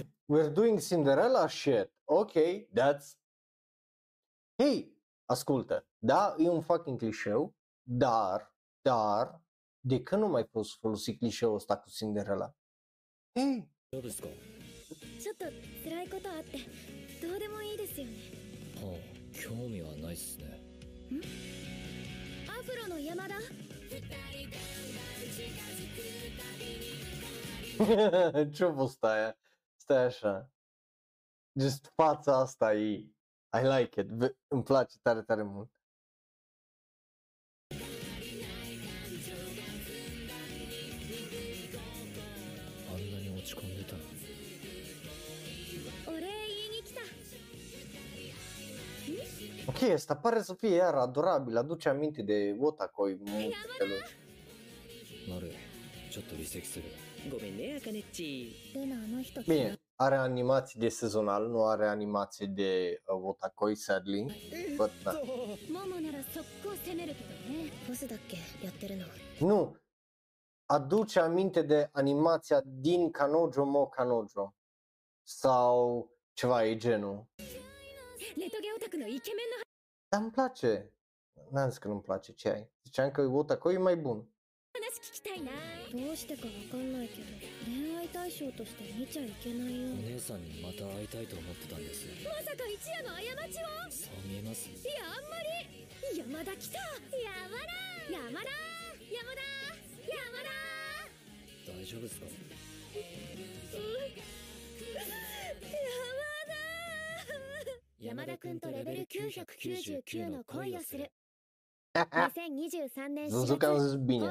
て We're doing Cinderella shit. Ok, that's... Hei, ascultă, da, e un fucking clișeu, dar, dar, de când nu mai poți folosi clișeul ăsta cu Cinderella? Hei, どうですかはちょっと辛いことあってどうでもいいですよねあ興味はないっすねアフロの山田 ce-a fost aia? Stai așa. Just fața asta e... I like it. V- îmi place tare, tare mult. あんなに落ち込んでたのにお礼言いに来た Ok, asta pare să fie iar adorabil, aduce aminte de Otakoi multe feluri. なるちょっと離席するごめんねアカネッチルナあの人 Bine, are animații de sezonal, nu are animații de uh, Wotakoi, sadly. But, da. Nu, aduce aminte de animația din Kanojo Mo Kanojo sau ceva e genul. Dar îmi place. N-am zis că nu-mi place, ce ai? Ziceam că Wotakoi e mai bun. 話聞きたいな。どうしてかわかんないけど恋愛対象として見ちゃいけないよ。お姉さんにまた会いたいと思ってたんです。まさか一夜の過ちを？そう見えます。いやあんまり。山田来た。山田山田山田山田大丈夫ですか？山田くんとレベル999の恋をする Zuzuka bine.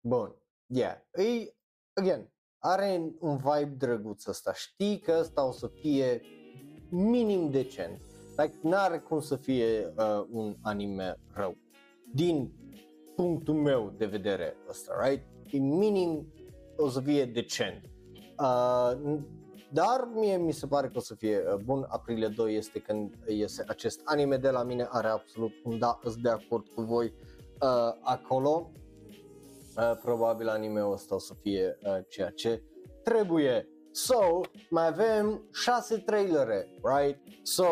Bun. Yeah. Îi, again, are un vibe drăguț ăsta. Știi că ăsta o să fie minim decent. Like, n-are cum să fie uh, un anime rău. Din punctul meu de vedere ăsta, right? E minim o să fie decent. Uh, dar mie mi se pare că o să fie uh, bun. Aprilie 2 este când iese acest anime de la mine. Are absolut un da, sunt de acord cu voi uh, acolo. Uh, probabil anime-ul ăsta o să fie uh, ceea ce trebuie. So, mai avem șase trailere, right? So,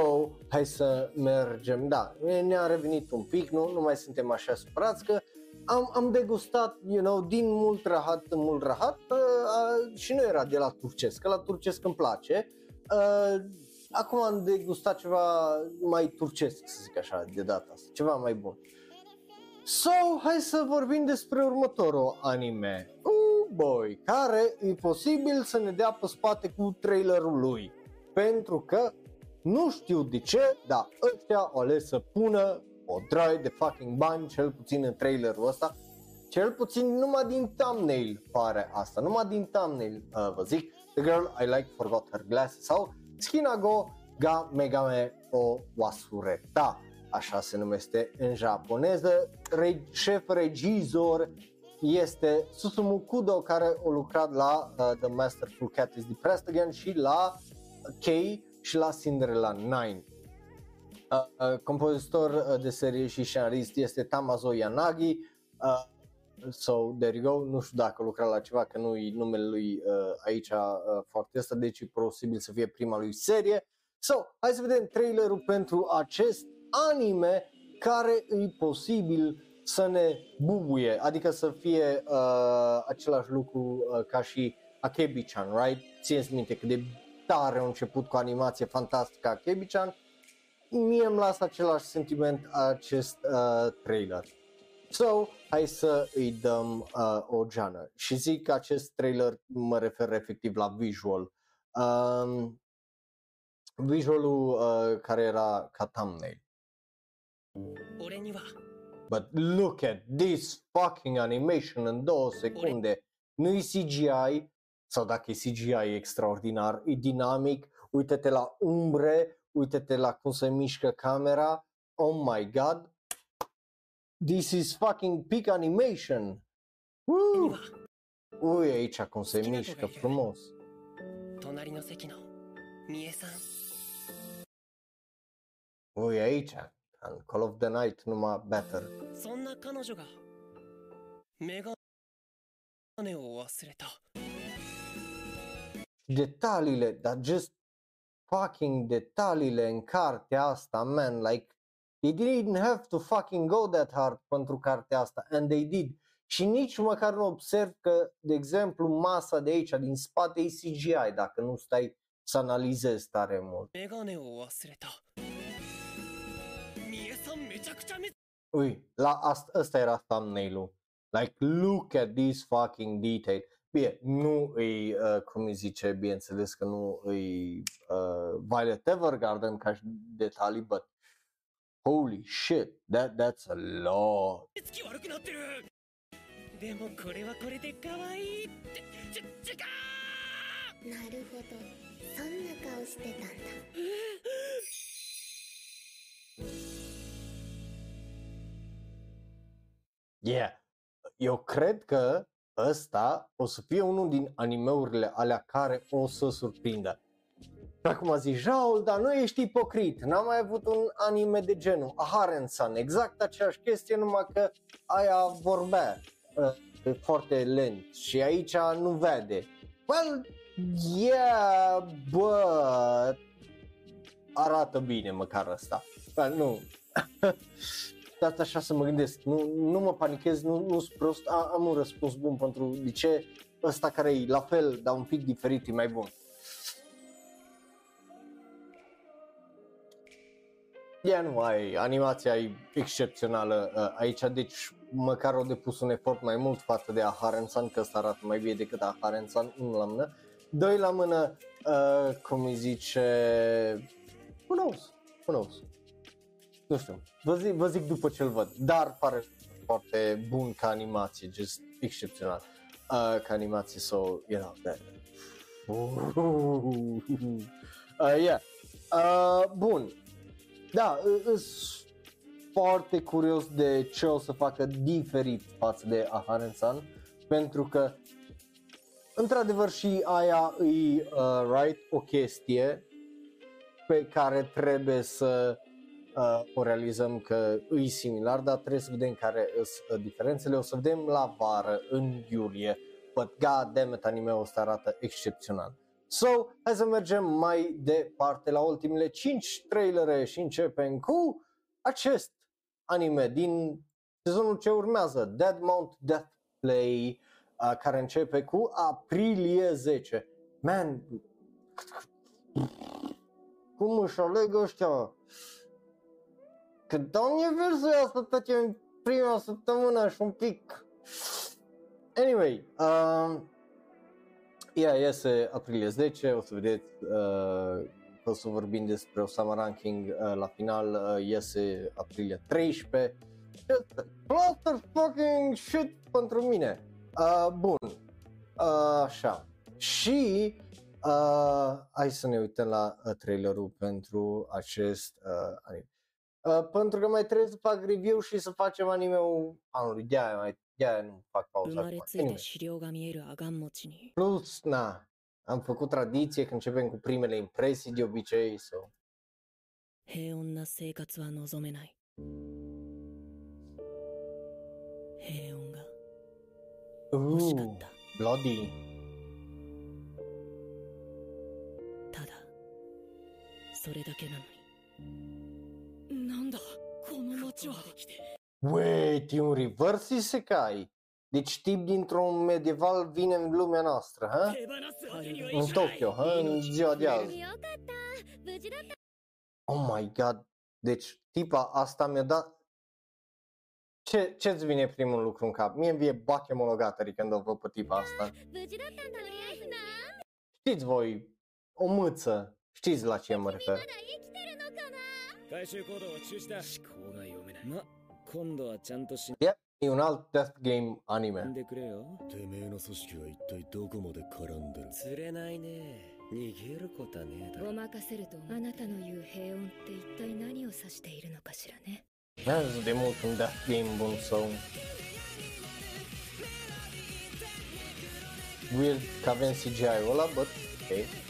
hai să mergem. Da, ne-a revenit un pic, nu, nu mai suntem așa supărați că am, am degustat, you know, din mult rahat în mult rahat uh, uh, și nu era de la turcesc, că la turcesc îmi place. Uh, acum am degustat ceva mai turcesc, să zic așa, de data asta, ceva mai bun. So, hai să vorbim despre următorul anime. Oh boy, care e posibil să ne dea pe spate cu trailerul lui. Pentru că nu știu de ce, dar ăștia au ales să pună o draie de fucking bani, cel puțin în trailerul ăsta. cel puțin numai din thumbnail pare asta, numai din thumbnail uh, vă zic, The Girl I Like Forgot Her Glasses sau Skinago ga Megame o Wasureta, așa se numește în japoneză, Re- șef regizor este Susumu Kudo care a lucrat la uh, The Masterful Cat is Depressed Again și la Kei și la Cinderella 9. Uh, uh, compozitor uh, de serie și scenarist este Tamazo Yanagi. Uh, so, there you go. Nu știu dacă lucra la ceva, că nu-i numele lui uh, aici uh, foarte asta, deci e posibil să fie prima lui serie. So, hai să vedem trailerul pentru acest anime care e posibil să ne bubuie, adică să fie uh, același lucru uh, ca și Akebi-chan, right? Țineți minte cât de tare a început cu animație fantastică Akebi-chan, mie îmi lasă același sentiment acest uh, trailer. So, hai să îi dăm uh, o geană. Și zic că acest trailer mă refer efectiv la visual. Um, visualul uh, care era ca thumbnail. But look at this fucking animation în două secunde. Nu e CGI, sau dacă e CGI e extraordinar, e dinamic, uite-te la umbre, uite-te la cum se mișcă camera, oh my god, this is fucking peak animation. 俺に Woo! は Ui, aici cum se mișcă frumos. 隣の席の三重さん Ui, aici, în Call of the Night, numai better. そんな彼女がメガネを忘れた detaliile, dar just fucking detaliile în cartea asta, man, like, they didn't have to fucking go that hard pentru cartea asta, and they did. Și nici măcar nu observ că, de exemplu, masa de aici, din spate, e CGI, dacă nu stai să analizezi tare mult. Ui, la asta, asta era thumbnail-ul. Like, look at this fucking detail. Bine, nu îi, uh, cum îi zice, bineînțeles că nu îi uh, Violet Evergarden ca și detalii, but holy shit, that, that's a lot. つき悪くなってるでもこれはこれで可愛いってちちかなるほどそんな顔してたんだ Yeah, eu cred că ăsta o să fie unul din animeurile alea care o să surprindă. Și acum zici, Raul, dar nu ești ipocrit, n-am mai avut un anime de genul, Aharen-san, exact aceeași chestie, numai că aia vorbea uh, foarte lent și aici nu vede. Well, yeah, but arată bine măcar asta. Well, nu. Asta așa să mă gândesc, nu, nu mă panichez, nu, nu sunt prost, A, am un răspuns bun pentru de ce ăsta care e la fel, dar un pic diferit, e mai bun. Ia nu, ai, animația e excepțională uh, aici, deci măcar au depus un efort mai mult față de Aharen-san, că ăsta arată mai bine decât Aharen-san, unul la mână. Doi la mână, uh, cum îi zice, who knows, who knows. Nu știu, vă zic, vă zic după ce-l văd, dar pare foarte bun ca animație, just excepțional uh, ca animație, so, you know, that. Uh, yeah. Uh, bun, da, sunt foarte curios de ce o să facă diferit față de Aharen-san, pentru că într-adevăr și aia e uh, right, o chestie pe care trebuie să uh, o realizăm că e similar, dar trebuie să vedem care sunt uh, diferențele. O să vedem la vară, în iulie, but god damn it, anime-ul ăsta arată excepțional. So, hai să mergem mai departe la ultimele 5 trailere și începem cu acest anime din sezonul ce urmează, Dead Mount Death Play, uh, care începe cu aprilie 10. Man, cum își aleg ăștia? Că dau universul asta tot în prima săptămână și un pic. Anyway, uh, ea iese aprilie 10, o să vedeți uh, că o să vorbim despre Osama Ranking uh, la final, uh, iese aprilie 13 cluster fucking shit pentru mine. Uh, bun, uh, așa. Și uh, hai să ne uităm la uh, trailerul pentru acest uh, anime. Uh, pentru că mai trebuie să fac review și să facem anime-ul anului, de-aia, mai, de-aia nu fac 生 pauza まれ acum. ついて Anyway. 資料が見えるアガン持ちに Plus, na, am făcut tradiție că începem cu primele impresii de obicei, so. 平穏な生活は望めない平穏が欲しかっ Ooh, た bloody. ただそれだけなのになんだこの街は Wait, e un reverse isekai? Deci tip dintr-un medieval vine în lumea noastră, ha? În Tokyo, ha? În ziua de azi. Oh my god, deci tipa asta mi-a dat... Ce, ce-ți vine primul lucru în cap? Mie îmi vie bache monogatari adică când o văd pe tipa asta. Știți voi, o mâță, știți la ce mă refer. 回収行動は中止だ。思考が読めない。ま今度はちゃんと死ん E un alt death game anime. でくれよ。てめえの組織は一体どこまで絡んでる？釣れないね。逃げることはねえだごろまかせるとあなたの言う平穏って一体何を指しているのかしらね。N-am de mult un death game bun sau... Weird că avem CGI-ul ăla, but ok.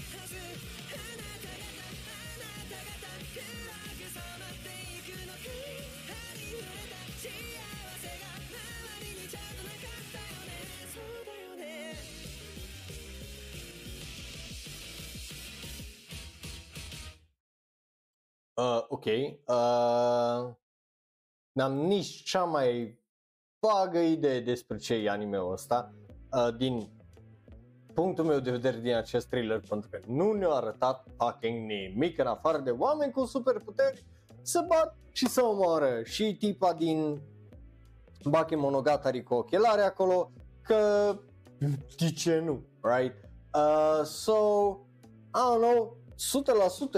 Uh, ok. Uh, n-am nici cea mai vagă idee despre ce e anime-ul ăsta. Uh, din punctul meu de vedere din acest thriller, pentru că nu ne-a arătat fucking nimic în afară de oameni cu superputeri să bat și să omoară. Și tipa din Bakemonogatari cu ochelare acolo, că de ce nu, right? Uh, so, I don't know,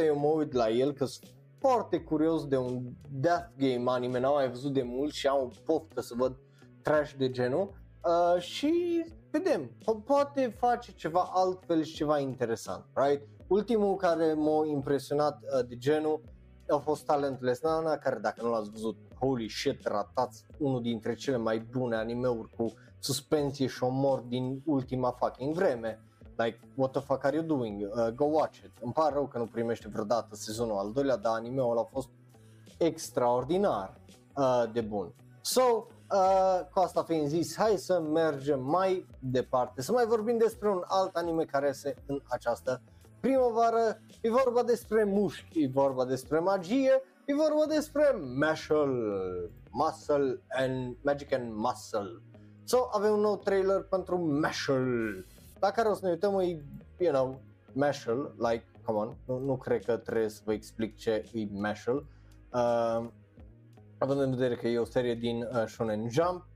100% eu mă uit la el că sunt foarte curios de un death game anime, n-am mai văzut de mult și am o poftă să văd trash de genul uh, și vedem, po- poate face ceva altfel și ceva interesant, right? Ultimul care m-a impresionat uh, de genul a fost Talentless Nana, care dacă nu l-ați văzut, holy shit, ratați unul dintre cele mai bune animeuri cu suspensie și omor din ultima fucking vreme. Like, what the fuck are you doing? Uh, go watch it. Îmi pare rău că nu primește vreodată sezonul al doilea, dar animeul a fost extraordinar uh, de bun. So, uh, cu asta fiind zis, hai să mergem mai departe, să mai vorbim despre un alt anime care este în această primăvară. E vorba despre mușchi, e vorba despre magie, e vorba despre Muscle, Muscle and Magic and Muscle. So, avem un nou trailer pentru Muscle, la care o să ne uităm, e, you know, Muscle, like, come on, nu, nu cred că trebuie să vă explic ce e Muscle. Uh, având în vedere că e o serie din uh, Shonen Jump.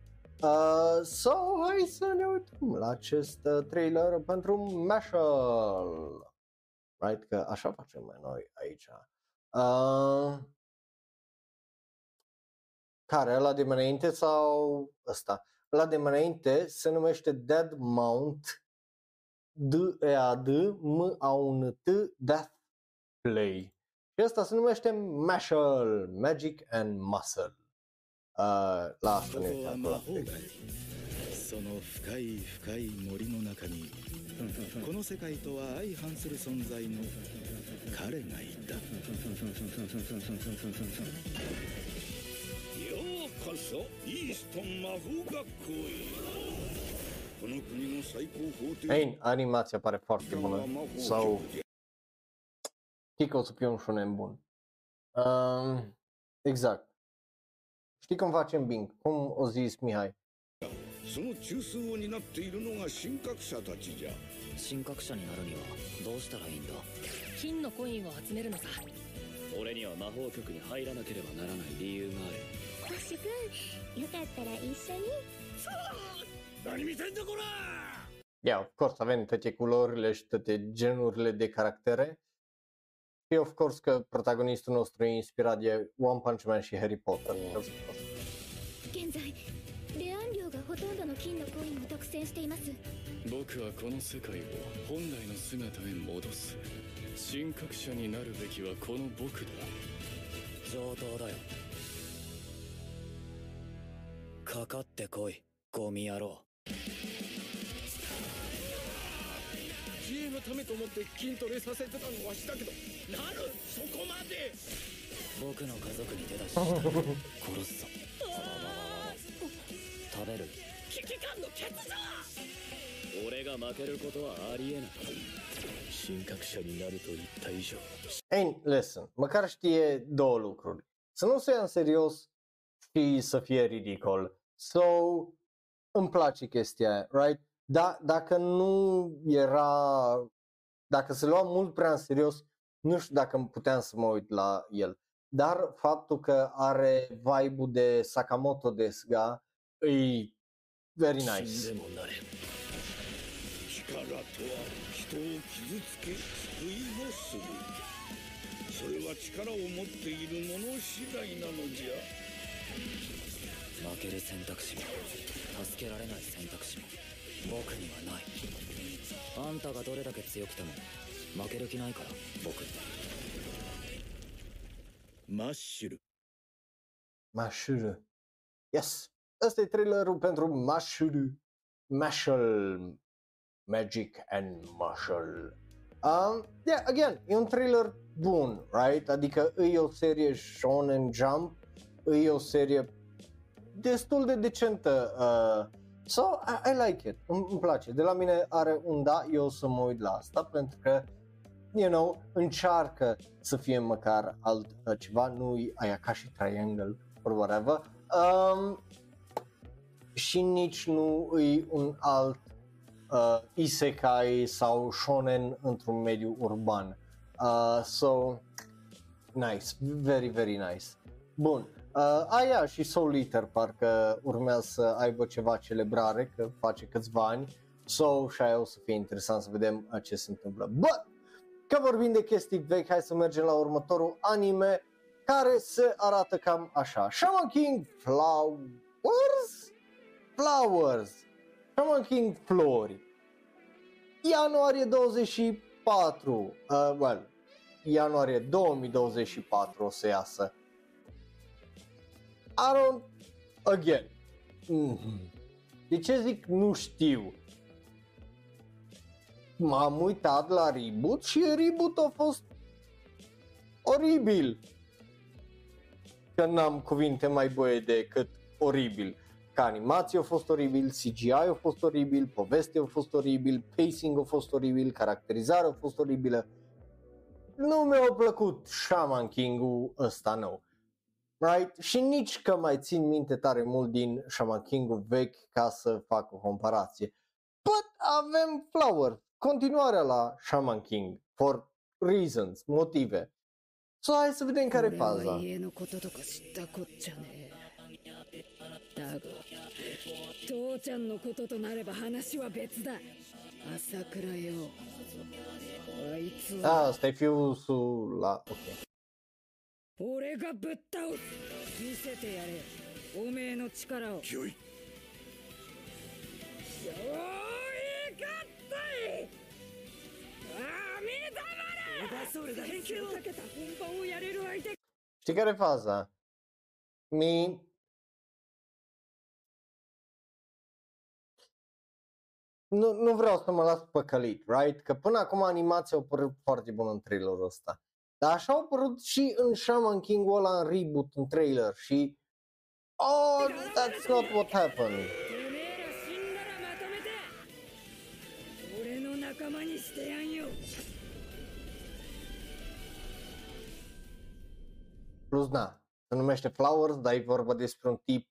Uh, so, hai să ne uităm la acest uh, trailer pentru Mashal. Right? Că așa facem mai noi aici. Uh, care? Ăla de mai înainte sau ăsta? Ăla de mai înainte se numește Dead Mount D E A D M A U N T Death Play. Și asta se numește Mashal, Magic and Muscle. Uh, la asta ne uităm la その深い深い森の中にこの世界とは相反する存在の彼がいたようこそイーストン魔法学校へこの国の最高法廷 Ei, animația pare foarte bună. Sau știi că o să fie un shonen bun. Uh, exact. Știi cum facem Bing? Cum o zis Mihai? その中枢を担っているのが神格者たちじゃ神格者になるにはどうしたらいいんだ金のコインを集めるのさ俺には魔法局に入らなければならない理由がある星くんよかったら一緒に何見てんだこら Yeah, of course, avem toate culorile și toate genurile de caractere. Și of course că protagonistul nostru e inspirat de One Punch Man și Harry Potter. Of course. 在レアン量がほとんどの金のコインを独占しています僕はこの世界を本来の姿へ戻す神格者になるべきはこの僕だ上等だよかかってこいゴミ野郎 GA のためと思って筋トレさせてたのはしたけど。なるそこまで。僕の家族に手出し 殺すぞ。食べる。危機感の欠如俺が負けることはありえない。神格者になると言った以上。Ei, listen, măcar știe două lucruri. Să nu se ia în serios și să fie ridicol. So, îmi place chestia aia, right? Da, dacă nu era, dacă se lua mult prea în serios, nu știu dacă puteam să mă uit la el. Dar faptul că are vibe-ul de Sakamoto Desuga e very 死ん nice. でもなれ力とは人を傷つけ救いもするそれは力を持っている者次第なのじゃ 負ける選択肢も助けられない選択肢も僕にはないあんたがどれだけ強くても負ける気ないから僕にマッシュル Mashuru. Yes. Ăsta e trailerul pentru Mashuru. Mashal. Magic and Marshall. Um, yeah, again, e un trailer bun, right? Adică e o serie Shonen Jump, e o serie destul de decentă. Uh, so, I, I like it, îmi, îmi place. De la mine are un da, eu o să mă uit la asta pentru că you know, încearcă să fie măcar altceva, nu e aia ca și Triangle or whatever. Um, și nici nu e un alt uh, isekai sau shonen într-un mediu urban. Uh, so, nice, very, very nice. Bun, uh, aia și Soul Eater parcă urmează să aibă ceva celebrare, că face câțiva ani. So, și aia o să fie interesant să vedem uh, ce se întâmplă. But, că vorbim de chestii vechi, hai să mergem la următorul anime care se arată cam așa. Shaman King Flowers? Flowers. Shaman King Flori. Ianuarie 24. Uh, well, ianuarie 2024 o să iasă. I don't... Again. Mm-hmm. De ce zic nu știu? M-am uitat la reboot și reboot a fost oribil. Că n-am cuvinte mai bune decât oribil. Ca animație a fost oribil, CGI a fost oribil, povestea a fost oribil, pacing a fost oribil, caracterizarea a fost oribilă. Nu mi-a plăcut Shaman King-ul ăsta nou. Right? Și nici că mai țin minte tare mult din Shaman King-ul vechi ca să fac o comparație. But avem Flower, continuarea la Shaman King, for reasons, motive. So hai să vedem care e 俺は faza. 家のこととか知ったこっちゃねえだが父ちゃんのこととなれば話は別だ朝倉よあいつ Ah, は asta e fiusul la... Ok. 俺がぶっ倒す見せてやれおめえの力をよいそういかったいああ見たまれそれだ研究をかけた本番をやれる相手 Știi care e faza? Mi... Nu, nu vreau să mă las păcălit, right? Că până acum animația a părut foarte bună în trailerul ăsta. Dar așa au părut și în Shaman King-ul ăla în reboot, în trailer și... Oh, that's not what happened. てめえら死んだらまとめて俺の仲間にしてやんよ Plus, na, se numește Flowers, dar e vorba despre un tip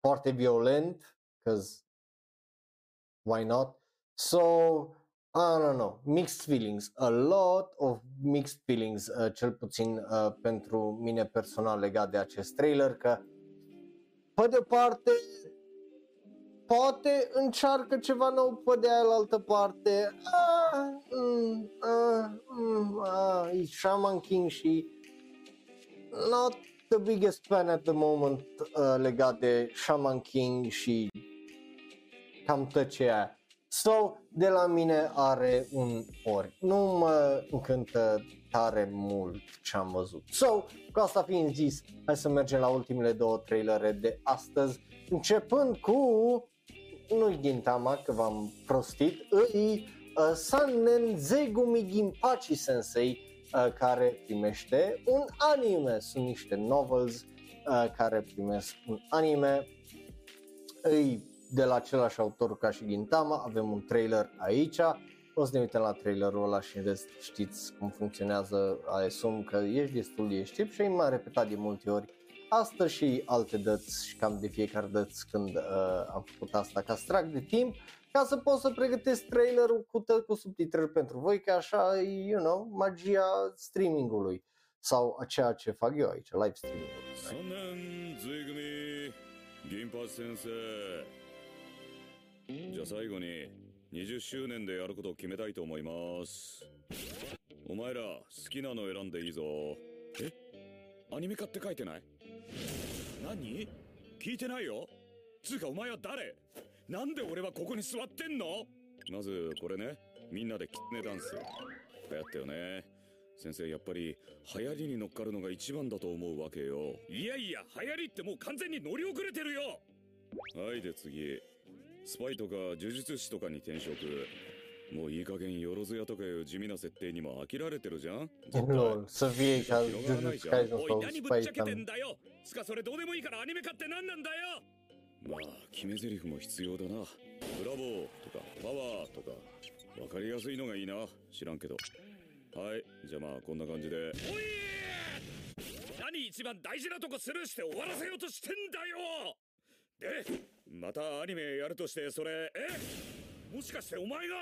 foarte violent, cause why not? So, I don't know, mixed feelings, a lot of mixed feelings, uh, cel puțin uh, pentru mine personal legat de acest trailer, că pe de parte poate încearcă ceva nou, pe de altă parte, ah, mm, ah, mm, ah, e Shaman King și not the biggest fan at the moment uh, legat de Shaman King și cam tot ce e. So, de la mine are un ori. Nu mă încântă tare mult ce am văzut. So, cu asta fiind zis, hai să mergem la ultimele două trailere de astăzi, începând cu nu-i Gintama, că v-am prostit, îi uh, Sannen Zegumi Ginpachi Sensei, uh, care primește un anime. Sunt niște novels uh, care primesc un anime. Îi de la același autor ca și Gintama, avem un trailer aici, o să ne uităm la trailerul ăla și în rest știți cum funcționează, asum că ești destul de știp și m-am repetat de multe ori Astăzi și alte dăți și cam de fiecare dăți când uh, am făcut asta ca strag de timp ca să pot să pregătesc trailerul cu, tă- cu subtitrări pentru voi, că așa, you know, magia streamingului sau a ceea ce fac eu aici, live streaming-ul. Right? じゃあ最後に20周年でやることを決めたいと思います。お前ら好きなの選んでいいぞ。え？アニメ化って書いてない？何？聞いてないよ。つうかお前は誰？なんで俺はここに座ってんの？まずこれね。みんなでキツネダンス。流行ったよね。先生やっぱり流行りに乗っかるのが一番だと思うわけよ。いやいや流行りってもう完全に乗り遅れてるよ。はいで次スパイとか呪術師とかに転職。もういい加減よろずやとかいう地味な設定にも飽きられてるじゃん。絶対 Lol, să fie ca 広がらない Jujutsu じゃん Kaisen おい sau 何ぶっちゃけてんだよつかそれどうでもいいからアニメ化って何なんだよまあ決め台詞も必要だなブラボーとかパワーとかわかりやすいのがいいな知らんけどはいじゃあまあこんな感じでおい何一番大事なとこスルーして終わらせようとしてんだよでまたアニメやるとしてそれえ？もしかしてお前が？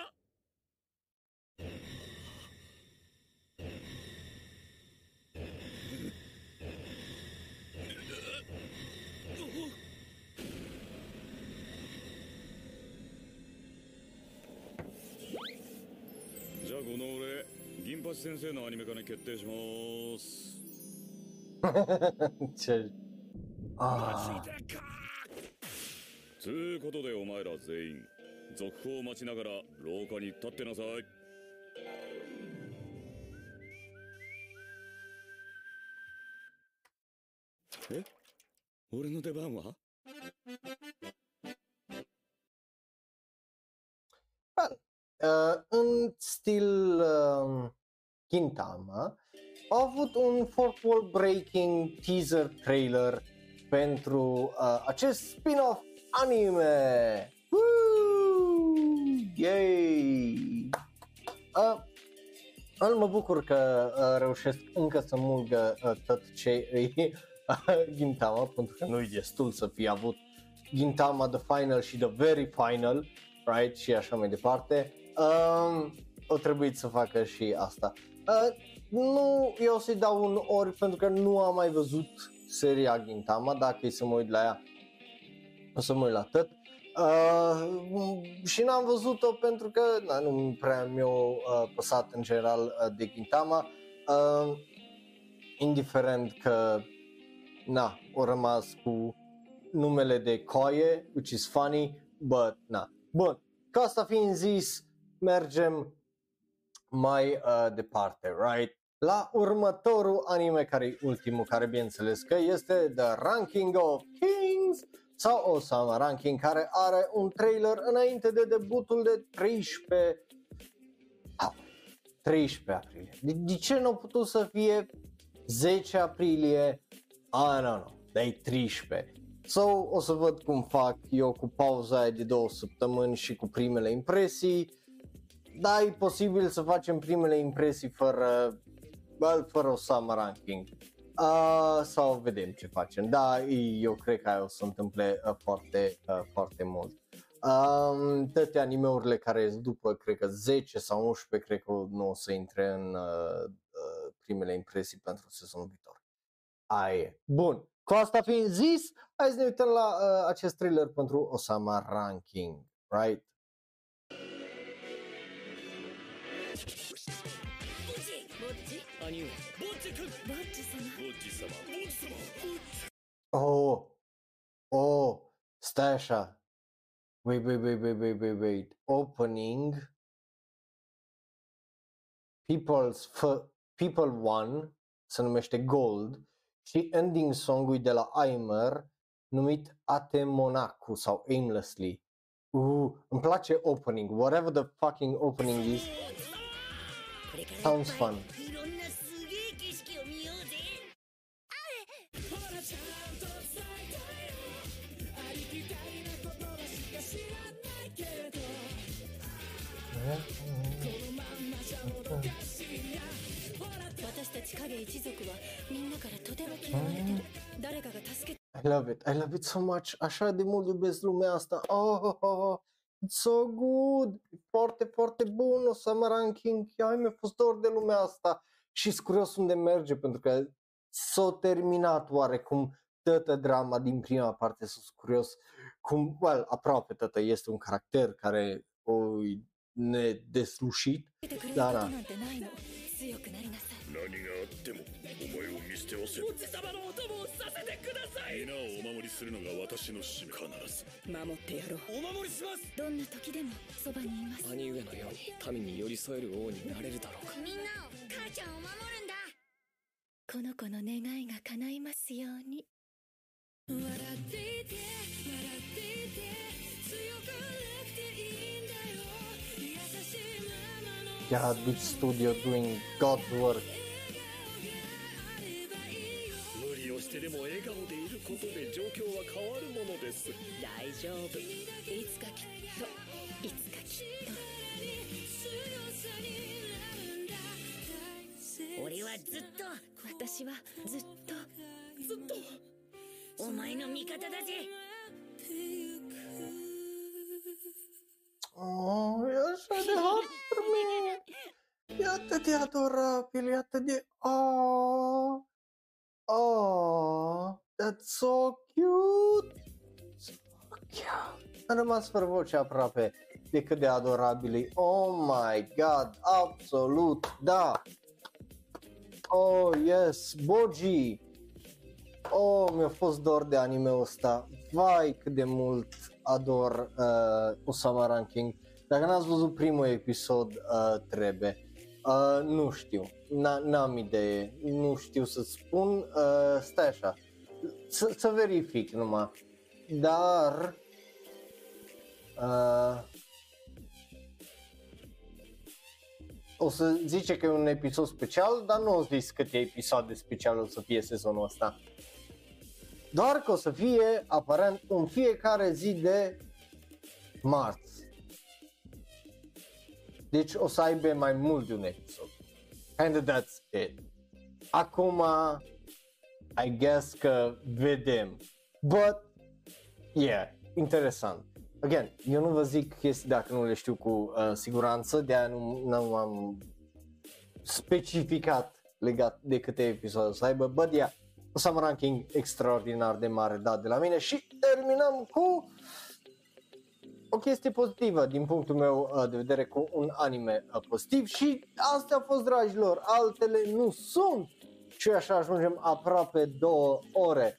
じゃあこの俺銀八先生のアニメ化に決定します。Ce... Ah, つうことでお前ら全員続報を待ちながら廊下に立ってなさいえ俺の出番は uh, în stil uh, Gintama, au avut un fourth wall breaking teaser trailer pentru uh, acest spin-off anime. Woo! Yay! Uh, îl mă bucur că uh, reușesc încă să mulgă uh, tot ce e uh, Gintama, pentru că nu e destul să fie avut Gintama The Final și The Very Final, right? Și așa mai departe. Um, o trebuit să facă și asta. Uh, nu, eu o să-i dau un ori pentru că nu am mai văzut seria Gintama, dacă e să mă uit la ea, o să mă uit la tot. Uh, și n-am văzut-o pentru că na, nu prea mi-a uh, păsat în general uh, de Gintama, uh, indiferent că na, o rămas cu numele de coaie, which is funny, but na. Bun, cu asta fiind zis, mergem mai uh, departe, right? La următorul anime care e ultimul, care bineînțeles că este The Ranking of Kings sau Osama Ranking, care are un trailer înainte de debutul de 13 ah, 13 aprilie. De, de ce nu a putut să fie 10 aprilie? I don't know, dar e 13. So, o să văd cum fac eu cu pauza aia de două săptămâni și cu primele impresii. Da, e posibil să facem primele impresii fără, bă, fără o summer ranking. Uh, sau vedem ce facem. Da, eu cred că aia o să se întâmple uh, foarte, uh, foarte mult. Um, toate animeurile care sunt după, cred că 10 sau 11, cred că nu o să intre în uh, uh, primele impresii pentru sezonul viitor. Aia e. Bun. Cu asta fiind zis, hai să ne uităm la uh, acest trailer pentru Osama Ranking, right? ぼ Oh! Oh! Stai așa. Wait, wait, wait, wait, wait, wait, wait. Opening. People's f- People One se numește Gold și ending song-ul de la Aimer numit Ate Monaco sau Aimlessly. Uh, îmi place opening, whatever the fucking opening is. Sounds fun. 私たち影一族はみんなからとても嫌われてる誰かが助け I love it. I love it so much. Așa de mult iubesc lumea asta. Oh, oh, oh. It's so good. E Foarte, foarte bun. O să mă ranking. Ai mi-a fost dor de lumea asta. Și sunt curios unde merge pentru că s-a terminat oarecum toată drama din prima parte. Sunt curios cum, well, aproape tătă este un caracter care o nedeslușit. てくれるこ Da, 何があってもお前を見捨てはせんボッジ様のお供をさせてください。皆をお守りするのが私の使命必ず。守ってやろう。お守りします。どんな時でもそばにいます。兄上のように民に寄り添える王になれるだろうか。みんなを母ちゃんを守るんだ。この子の願いが叶いますように。God, Big Studio doing God's work. 無理をしてでも笑顔でいることで状況は変わるものです。大丈夫。いつかきっといつかきっ俺はずっと私はずっと。ずっと。お前の味方だぜ。Oh, e așa de harme. E atât de adorabil, e atât de... Oh, oh, that's so cute. So cute. Am rămas fără voce aproape de cât de adorabil e. Oh my god, absolut, da. Oh, yes, Boji. Oh, mi-a fost dor de anime-ul ăsta. Vai cât de mult ador uh, Osama Ranking. Dacă n-ați văzut primul episod, uh, trebuie. Uh, nu știu, N- n-am idee, nu știu să spun. Uh, stai așa, să, să verific numai. Dar... Uh, o să zice că e un episod special, dar nu o zis câte episoade speciale o să fie sezonul ăsta. Doar că o să fie aparent în fiecare zi de marți. Deci o să aibă mai mult de un episod. And that's it. Acum, I guess că vedem. But, yeah, interesant. Again, eu nu vă zic chestii dacă nu le știu cu uh, siguranță, de aia nu, nu am specificat legat de câte episoade o să aibă, but yeah, o să am un ranking extraordinar de mare dat de la mine și terminăm cu o chestie pozitivă din punctul meu uh, de vedere cu un anime uh, pozitiv și astea au fost dragilor, altele nu sunt și așa ajungem aproape două ore.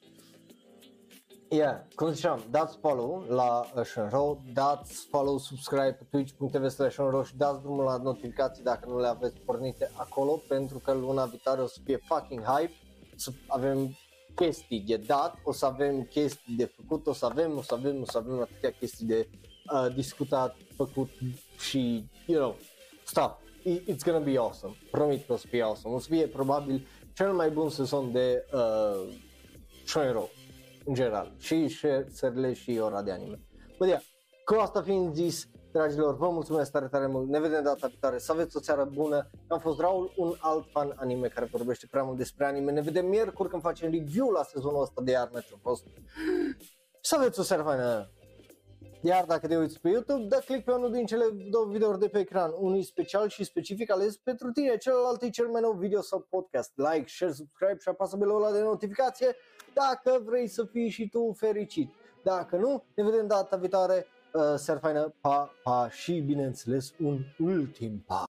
Yeah, cum ziceam, dați follow la uh, Shenro, dați follow, subscribe pe twitch.tv slash Shenro și dați drumul la notificații dacă nu le aveți pornite acolo pentru că luna viitoare o să fie fucking hype, să avem chestii de dat, o să avem chestii de făcut, o să avem, o să avem, o să avem atâtea chestii de uh, discutat, făcut și, you know, stuff. It- It's gonna be awesome. Promit că o să fie awesome. O să fie probabil cel mai bun sezon de uh, Shenro în general, și serile și ora de anime. Bă, yeah, cu asta fiind zis, dragilor, vă mulțumesc tare, tare mult, ne vedem data viitoare, să aveți o seară bună, am fost Raul, un alt fan anime care vorbește prea mult despre anime, ne vedem miercuri când facem review la sezonul ăsta de iarnă ce a fost. Să aveți o seară faină! Iar dacă te uiți pe YouTube, dă click pe unul din cele două videouri de pe ecran, unul e special și specific ales pentru tine, celălalt e cel mai nou video sau podcast. Like, share, subscribe și apasă belul ăla de notificație dacă vrei să fii și tu fericit. Dacă nu, ne vedem data viitoare, uh, seară faină, pa, pa și bineînțeles un ultim pa.